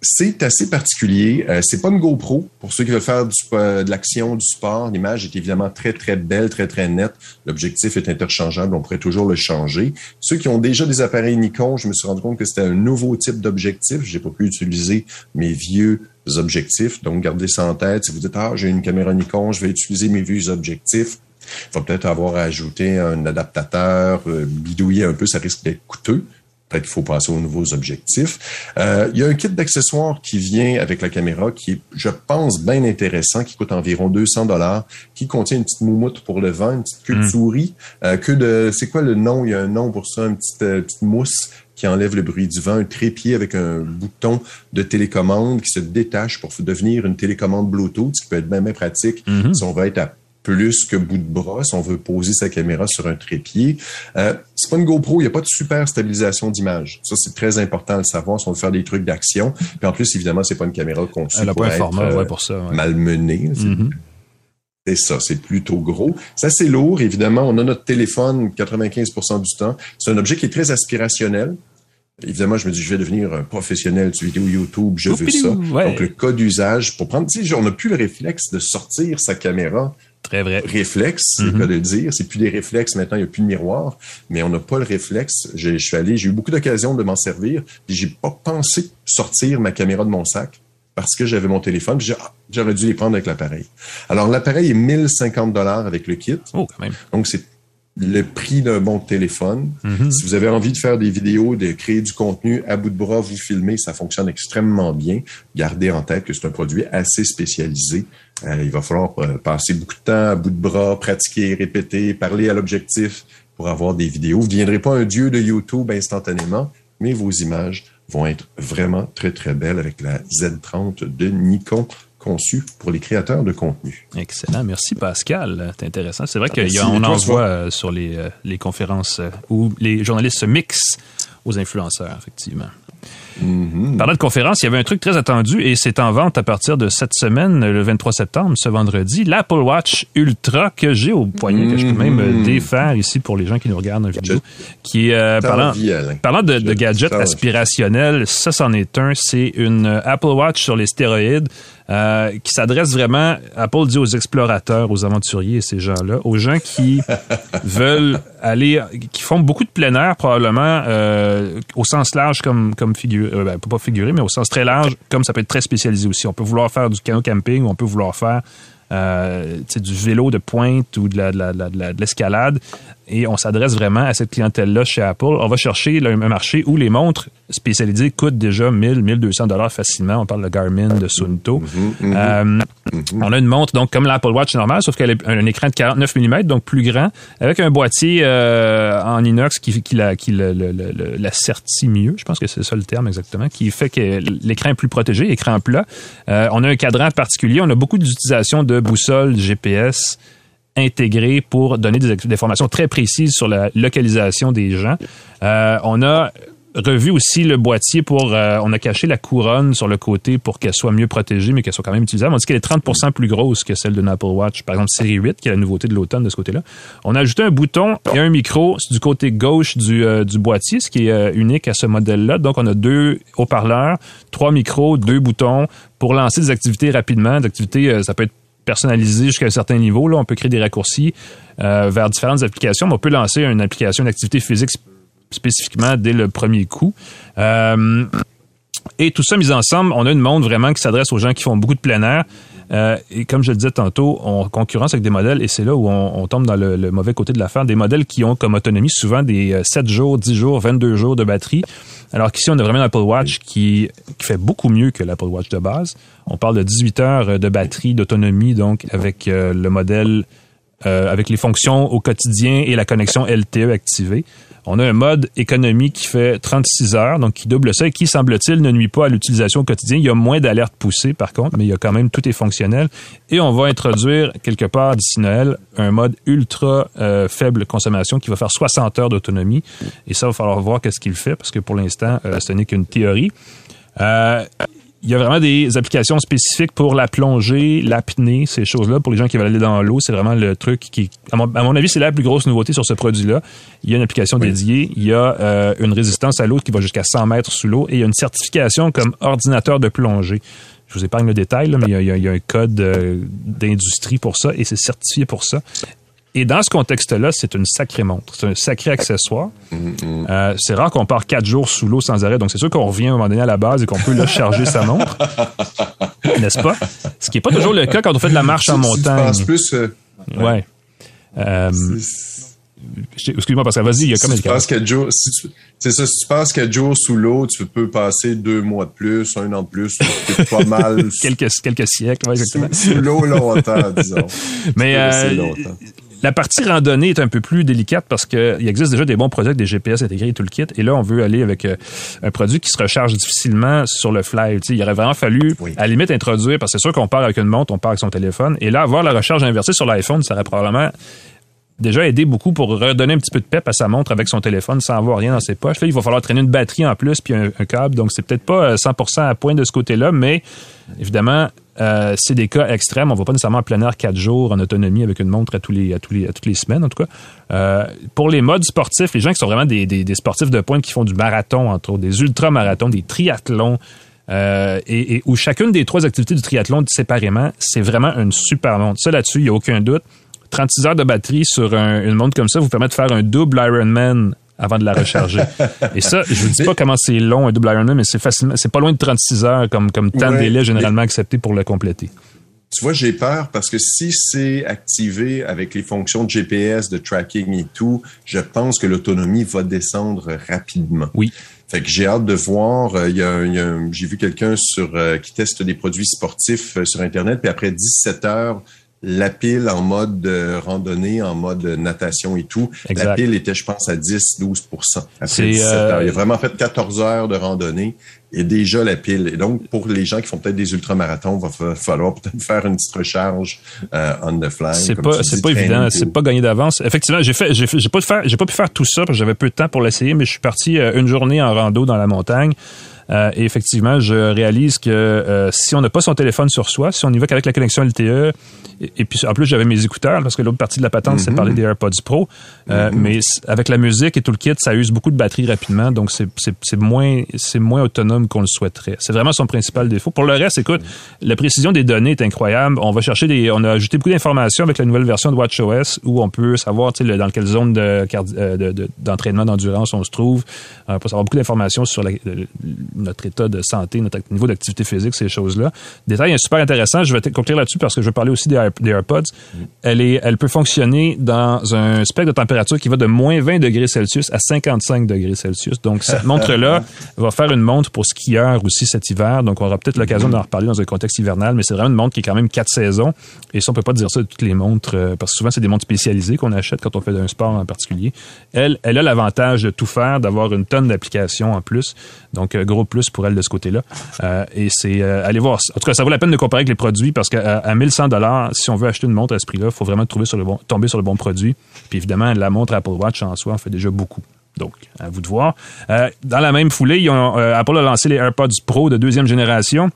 Speaker 4: C'est assez particulier. Euh, c'est pas une GoPro. Pour ceux qui veulent faire euh, de l'action, du sport, l'image est évidemment très, très belle, très, très nette. L'objectif est interchangeable. On pourrait toujours le changer. Ceux qui ont déjà des appareils Nikon, je me suis rendu compte que c'était un nouveau type d'objectif. J'ai pas pu utiliser mes vieux objectifs. Donc, gardez ça en tête. Si vous dites, ah, j'ai une caméra Nikon, je vais utiliser mes vieux objectifs. Il va peut-être avoir à ajouter un adaptateur, euh, bidouiller un peu, ça risque d'être coûteux. Peut-être qu'il faut passer aux nouveaux objectifs. Euh, il y a un kit d'accessoires qui vient avec la caméra qui est, je pense, bien intéressant, qui coûte environ 200 dollars, qui contient une petite moumoute pour le vent, une petite queue de hmm. souris, euh, que de, c'est quoi le nom? Il y a un nom pour ça, une petite, euh, petite mousse qui enlève le bruit du vent, un trépied avec un bouton de télécommande qui se détache pour devenir une télécommande Bluetooth, ce qui peut être bien, pratique hmm. si on va être à plus que bout de bras si on veut poser sa caméra sur un trépied. Euh, c'est pas une GoPro, il n'y a pas de super stabilisation d'image. Ça, c'est très important de le savoir si on veut faire des trucs d'action. Puis en plus, évidemment, c'est pas une caméra conçue Elle pour être euh, pour ça, malmenée. Mm-hmm. C'est ça, c'est plutôt gros. Ça, c'est lourd. Évidemment, on a notre téléphone 95% du temps. C'est un objet qui est très aspirationnel. Évidemment, je me dis, je vais devenir un professionnel de vidéo YouTube, je veux ça. Donc, le cas d'usage, pour prendre, tu sais, on n'a plus le réflexe de sortir sa caméra
Speaker 3: Très vrai.
Speaker 4: Réflexe, c'est mm-hmm. de le dire. C'est plus des réflexes maintenant, il n'y a plus de miroir, mais on n'a pas le réflexe. Je suis allé, j'ai eu beaucoup d'occasions de m'en servir, puis j'ai pas pensé sortir ma caméra de mon sac parce que j'avais mon téléphone, puis j'aurais dû les prendre avec l'appareil. Alors l'appareil est 1050 dollars avec le kit.
Speaker 3: Oh, quand même.
Speaker 4: Donc c'est le prix d'un bon téléphone. Mm-hmm. Si vous avez envie de faire des vidéos, de créer du contenu à bout de bras, vous filmez, ça fonctionne extrêmement bien. Gardez en tête que c'est un produit assez spécialisé. Euh, il va falloir euh, passer beaucoup de temps à bout de bras, pratiquer, répéter, parler à l'objectif pour avoir des vidéos. Vous ne deviendrez pas un dieu de YouTube instantanément, mais vos images vont être vraiment très, très belles avec la Z30 de Nikon conçu pour les créateurs de contenu.
Speaker 3: Excellent. Merci Pascal. C'est intéressant. C'est vrai qu'on en voit sur les, euh, les conférences euh, où les journalistes se mixent aux influenceurs, effectivement. Mm-hmm. Parlant de conférence, il y avait un truc très attendu et c'est en vente à partir de cette semaine, le 23 septembre, ce vendredi, l'Apple Watch Ultra que j'ai au poignet, que je peux même mm-hmm. défaire ici pour les gens qui nous regardent en vidéo, qui est, euh, parlant, parlant de, de gadgets aspirationnels, ça c'en est un, c'est une Apple Watch sur les stéroïdes euh, qui s'adresse vraiment, Apple dit aux explorateurs, aux aventuriers et ces gens-là, aux gens qui [laughs] veulent aller, qui font beaucoup de plein air probablement, euh, au sens large comme, comme figure, euh, ben, pas figurer, mais au sens très large, comme ça peut être très spécialisé aussi. On peut vouloir faire du canot camping, ou on peut vouloir faire euh, du vélo de pointe ou de l'escalade. Et on s'adresse vraiment à cette clientèle-là chez Apple. On va chercher un marché où les montres spécialisées coûtent déjà 1000, 1200 dollars facilement. On parle de Garmin, de Sunto. Mm-hmm, mm-hmm. Euh. On a une montre donc comme l'Apple Watch normale, sauf qu'elle a un écran de 49 mm, donc plus grand, avec un boîtier euh, en inox qui, qui, la, qui la certit mieux. Je pense que c'est ça le terme exactement, qui fait que l'écran est plus protégé, écran plat. Euh, on a un cadran particulier. On a beaucoup d'utilisation de boussole, GPS intégré pour donner des, informations très précises sur la localisation des gens. Euh, on a revu aussi le boîtier pour... Euh, on a caché la couronne sur le côté pour qu'elle soit mieux protégée, mais qu'elle soit quand même utilisable. On dit qu'elle est 30% plus grosse que celle d'une Apple Watch, par exemple série 8, qui est la nouveauté de l'automne de ce côté-là. On a ajouté un bouton et un micro du côté gauche du, euh, du boîtier, ce qui est unique à ce modèle-là. Donc, on a deux haut-parleurs, trois micros, deux boutons pour lancer des activités rapidement. Des activités, ça peut être personnalisé jusqu'à un certain niveau. Là, on peut créer des raccourcis euh, vers différentes applications, mais on peut lancer une application d'activité physique spécifiquement dès le premier coup. Euh, et tout ça mis ensemble, on a une montre vraiment qui s'adresse aux gens qui font beaucoup de plein air. Euh, et comme je le disais tantôt, on concurrence avec des modèles, et c'est là où on, tombe dans le, mauvais côté de l'affaire, des modèles qui ont comme autonomie souvent des 7 jours, 10 jours, 22 jours de batterie. Alors qu'ici, on a vraiment l'Apple Watch qui, qui fait beaucoup mieux que l'Apple Watch de base. On parle de 18 heures de batterie, d'autonomie, donc avec euh, le modèle euh, avec les fonctions au quotidien et la connexion LTE activée. On a un mode économie qui fait 36 heures, donc qui double ça et qui, semble-t-il, ne nuit pas à l'utilisation au quotidien. Il y a moins d'alertes poussées, par contre, mais il y a quand même, tout est fonctionnel. Et on va introduire, quelque part d'ici Noël, un mode ultra euh, faible consommation qui va faire 60 heures d'autonomie. Et ça, il va falloir voir qu'est-ce qu'il fait, parce que pour l'instant, euh, ce n'est qu'une théorie. Euh, il y a vraiment des applications spécifiques pour la plongée, l'apnée, ces choses-là. Pour les gens qui veulent aller dans l'eau, c'est vraiment le truc qui, à mon, avis, c'est la plus grosse nouveauté sur ce produit-là. Il y a une application dédiée, il y a euh, une résistance à l'eau qui va jusqu'à 100 mètres sous l'eau et il y a une certification comme ordinateur de plongée. Je vous épargne le détail, là, mais il y, a, il y, a, un code euh, d'industrie pour ça et c'est certifié pour ça. Et dans ce contexte-là, c'est une sacrée montre. C'est un sacré accessoire. Euh, c'est rare qu'on part quatre jours sous l'eau sans arrêt. Donc, c'est sûr qu'on revient à un moment donné à la base et qu'on peut là, charger sa montre. [laughs] N'est-ce pas? Ce qui n'est pas toujours le cas quand on fait de la marche en montagne.
Speaker 4: Si tu plus... Euh,
Speaker 3: ouais. Euh, Excuse-moi, parce que vas-y, il y a comme
Speaker 4: si tu quatre jours, c'est ça, si tu passes quatre jours sous l'eau, tu peux passer deux mois de plus, un an de plus, pas mal. [laughs]
Speaker 3: quelques, quelques siècles, ouais, exactement.
Speaker 4: Sous, l'eau longtemps, disons. [laughs]
Speaker 3: Mais, euh, la partie randonnée est un peu plus délicate parce qu'il existe déjà des bons produits avec des GPS intégrés et tout le kit. Et là, on veut aller avec euh, un produit qui se recharge difficilement sur le fly. il aurait vraiment fallu, à la limite, introduire, parce que c'est sûr qu'on part avec une montre, on part avec son téléphone. Et là, avoir la recharge inversée sur l'iPhone, ça aurait probablement déjà aidé beaucoup pour redonner un petit peu de pep à sa montre avec son téléphone sans avoir rien dans ses poches. Là, il va falloir traîner une batterie en plus puis un, câble. Donc, c'est peut-être pas 100% euh, à point de ce côté-là, mais évidemment, euh, c'est des cas extrêmes. On va pas nécessairement en plein air quatre jours en autonomie avec une montre à tous les à tous les à toutes les semaines en tout cas. Euh, pour les modes sportifs, les gens qui sont vraiment des, des, sportifs de pointe qui font du marathon entre autres, des ultramarathons, des triathlons. Euh, et, où chacune des trois activités du triathlon séparément, c'est vraiment une super montre. Ça là-dessus, il n'y a aucun doute. 36 heures de batterie sur une montre comme ça vous permet de faire un double Ironman avant de la recharger. [laughs] Et ça, je vous dis pas comment c'est long un double Ironman, mais c'est facilement, c'est pas loin de 36 heures comme, comme temps de délai généralement accepté pour le compléter.
Speaker 4: Tu vois, j'ai peur parce que si c'est activé avec les fonctions de GPS, de tracking et tout, je pense que l'autonomie va descendre rapidement.
Speaker 3: Oui.
Speaker 4: Fait que j'ai hâte de voir. Euh, il y a, j'ai vu quelqu'un sur euh, qui teste des produits sportifs euh, sur Internet, puis après 17 heures la pile en mode de randonnée, en mode natation et tout. La pile était, je pense, à 10-12 après 17 euh, heures. Il a vraiment fait 14 heures de randonnée et déjà la pile. Et donc, pour les gens qui font peut-être des ultramarathons, il va falloir peut-être [laughs] faire une petite recharge euh, on the fly.
Speaker 3: C'est pas, c'est pas évident, c'est pas gagné d'avance. Effectivement, j'ai fait, j'ai, pas pas pu faire tout ça parce que j'avais peu de temps pour l'essayer, mais je suis parti euh, une journée en rando dans la montagne. Euh, et effectivement, je réalise que euh, si on n'a pas son téléphone sur soi, si on y va qu'avec la connexion LTE, et, puis en plus j'avais mes écouteurs parce que l'autre partie de la patente c'est parler des AirPods Pro, euh, mm-hmm. mais avec la musique et tout le kit, ça use beaucoup de batterie rapidement, donc c'est moins moins autonome qu'on le souhaiterait. C'est vraiment son principal défaut. Pour le reste, écoute, la précision des données est incroyable. On va chercher des, on a ajouté beaucoup d'informations avec la nouvelle version de WatchOS où on peut savoir dans quelle zone d'entraînement de, d'endurance on se trouve. On peut savoir beaucoup d'informations sur la, notre état de santé, notre niveau d'activité physique, ces choses-là. Détail super intéressant. Je vais conclure là-dessus parce que je vais parler aussi des, AirPods. Elle, est, elle peut fonctionner dans un spectre de température qui va de moins 20 degrés Celsius à 55 degrés Celsius. Donc, cette [laughs] montre-là va faire une montre pour skieurs aussi cet hiver. Donc, on aura peut-être l'occasion d'en reparler dans un contexte hivernal, mais c'est vraiment une montre qui est quand même quatre saisons. Et ça, on peut pas dire ça de toutes les montres, euh, parce que souvent, c'est des montres spécialisées qu'on achète quand on fait un sport en particulier. Elle, elle a l'avantage de tout faire, d'avoir une tonne d'applications en plus. Donc, euh, plus pour elle de ce côté-là. Euh, et c'est, euh, allez voir. En tout cas, ça vaut la peine de comparer avec les produits parce qu'à à 1100 dollars, si on veut acheter une montre à ce prix-là, il faut vraiment trouver sur le bon, tomber sur le bon produit. Puis évidemment, la montre Apple Watch en soi en fait déjà beaucoup. Donc, à vous de voir. dans la même foulée, Apple a lancé les AirPods Pro de deuxième génération.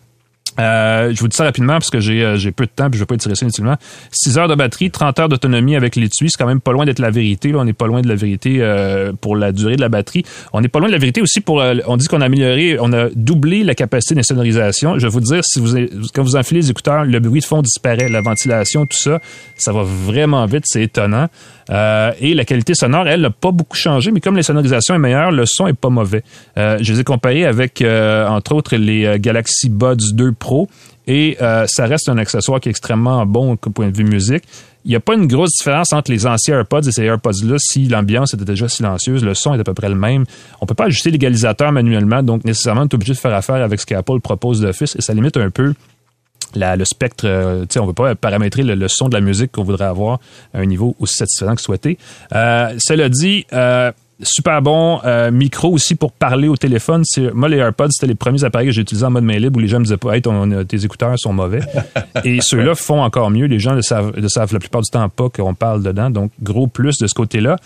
Speaker 3: Euh, je vous dis ça rapidement parce que j'ai, euh, peu de temps et je ne vais pas étirer ça inutilement. 6 heures de batterie, 30 heures d'autonomie avec l'étui, c'est quand même pas loin d'être la vérité. Là, on n'est pas loin de la vérité euh, pour la durée de la batterie. On n'est pas loin de la vérité aussi pour... on dit qu'on a amélioré, on a doublé la capacité d'insonorisation. Je vais vous dire, si vous quand vous enfilez les écouteurs, le bruit de fond disparaît, la ventilation, tout ça, ça va vraiment vite, c'est étonnant. Et la qualité sonore, elle, n'a pas beaucoup changé, mais comme les sonorisations est meilleure, le son est pas mauvais. je les ai comparés avec, entre autres, les Galaxy Buds 2 Pro et euh, ça reste un accessoire qui est extrêmement bon au point de vue musique. Il n'y a pas une grosse différence entre les anciens AirPods et ces AirPods-là si l'ambiance était déjà silencieuse. Le son est à peu près le même. On peut pas ajuster l'égalisateur manuellement, donc nécessairement, on est obligé de faire affaire avec ce qu'Apple propose d'office et ça limite un peu le spectre, euh, on veut pas paramétrer le, son de la musique qu'on voudrait avoir à un niveau aussi satisfaisant que souhaité. Euh, cela dit, euh, super bon euh, micro aussi pour parler au téléphone. Moi, les AirPods, c'était les premiers appareils que j'ai utilisés en mode main libre où les gens me disaient pas hey, tes écouteurs sont mauvais. [laughs] Et ceux-là font encore mieux. Les gens le savent, le savent la plupart du temps pas qu'on parle dedans. Donc, gros plus de ce côté-là.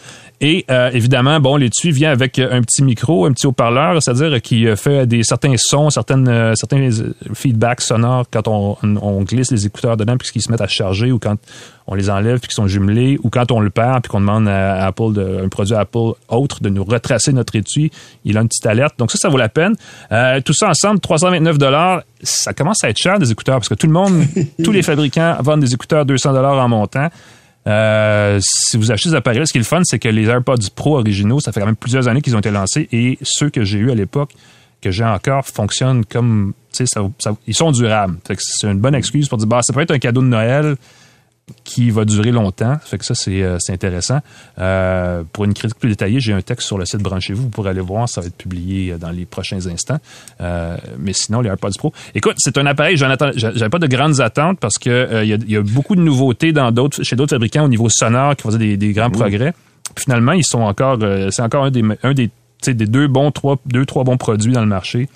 Speaker 3: Et euh, évidemment, bon, l'étui vient avec un petit micro, un petit haut-parleur, c'est-à-dire qui euh, fait des certains sons, certaines, certains feedbacks sonores quand on, on glisse les écouteurs dedans puisqu'ils se mettent à charger ou quand on les enlève puis qu'ils sont jumelés, ou quand on le perd puis qu'on demande à Apple, de, un produit Apple autre, de nous retracer notre étui, il a une petite alerte. Donc ça, ça vaut la peine. Euh, tout ça ensemble, 329 dollars. Ça commence à être cher des écouteurs parce que tout le monde, [laughs] tous les fabricants vendent des écouteurs 200 dollars en montant. Euh, si vous achetez des appareils, ce qui est le fun, c'est que les AirPods Pro originaux, ça fait quand même plusieurs années qu'ils ont été lancés et ceux que j'ai eu à l'époque, que j'ai encore, fonctionnent comme, tu sais, ils sont durables. C'est une bonne excuse pour dire, bah, ça peut être un cadeau de Noël qui va durer longtemps. Fait que ça, c'est, euh, intéressant. Euh, pour une critique plus détaillée, j'ai un texte sur le site Branchez-vous. Vous pourrez aller voir. Ça va être publié euh, dans les prochains instants. mais sinon, les AirPods Pro. Écoute, c'est un appareil, j'avais pas de grandes attentes parce que il y, a, beaucoup de nouveautés dans d'autres, chez d'autres fabricants au niveau sonore qui faisaient des, grands progrès. finalement, ils sont encore, c'est encore un des, un des, des deux bons, trois, deux, trois bons produits dans le marché.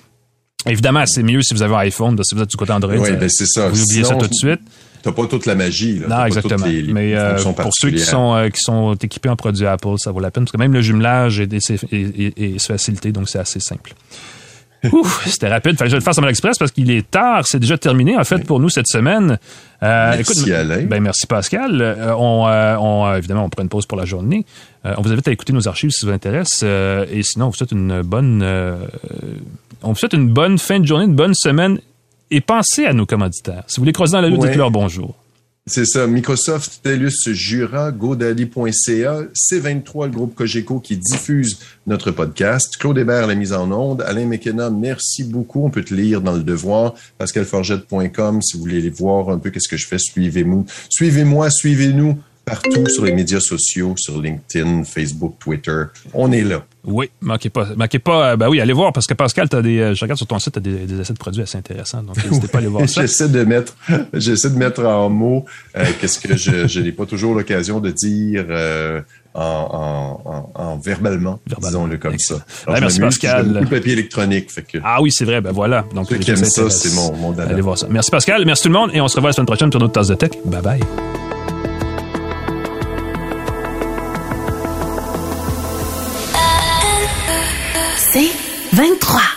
Speaker 3: Évidemment, c'est mieux si vous avez un iPhone, si vous êtes du côté Android.
Speaker 4: Oui, ben c'est ça.
Speaker 3: Vous oubliez ça tout de suite.
Speaker 4: T'as pas toute la magie. Là.
Speaker 3: Non, exactement. Mais euh, pour ceux qui sont, euh, qui sont équipés en produits Apple, ça vaut la peine parce que même le jumelage est, est, facilité, donc c'est assez simple. [laughs] Ouf, c'était rapide. Fallait que je le fasse en mode express parce qu'il est tard. C'est déjà terminé, en fait, pour nous cette semaine.
Speaker 4: Euh, merci, Alain.
Speaker 3: Ben, merci, Pascal. Euh, on, euh, on, évidemment, on prend une pause pour la journée. on vous invite à écouter nos archives si ça vous intéresse. et sinon, on vous souhaite une bonne, on vous souhaite une bonne fin de journée, une bonne semaine et pensez à nos commanditaires. Si vous voulez croiser dans la lutte, dites-leur bonjour.
Speaker 4: C'est ça. Microsoft, TELUS, Jura, GoDaddy.ca, C23, le groupe Cogeco qui diffuse notre podcast. Claude Hébert, la mise en onde. Alain McKenna, merci beaucoup. On peut te lire dans le devoir. PascalForgette.com, si vous voulez voir un peu qu'est-ce que je fais, suivez-moi. Suivez-moi, suivez-nous partout sur les médias sociaux, sur LinkedIn, Facebook, Twitter. On est là.
Speaker 3: Oui, manquez pas. Manquez pas. Euh, ben oui, allez voir parce que Pascal, as des, euh, je regarde sur ton site, tu as des, des, essais de produits assez intéressants. Donc, n'hésitez pas à aller voir [laughs] ça.
Speaker 4: j'essaie de mettre, j'essaie de mettre en mots euh, qu'est-ce que je, n'ai pas toujours l'occasion de dire. en, en, en, verbalement, disons-le comme ça.
Speaker 3: merci Pascal.
Speaker 4: Le papier électronique. Fait que,
Speaker 3: ah oui, c'est vrai, ben voilà.
Speaker 4: Donc, Ceux qui aiment ça, c'est mon, mon
Speaker 3: Allez voir ça. Merci Pascal, merci tout le monde et on se revoit la semaine prochaine pour notre tasse de tech. Bye bye.
Speaker 1: 23.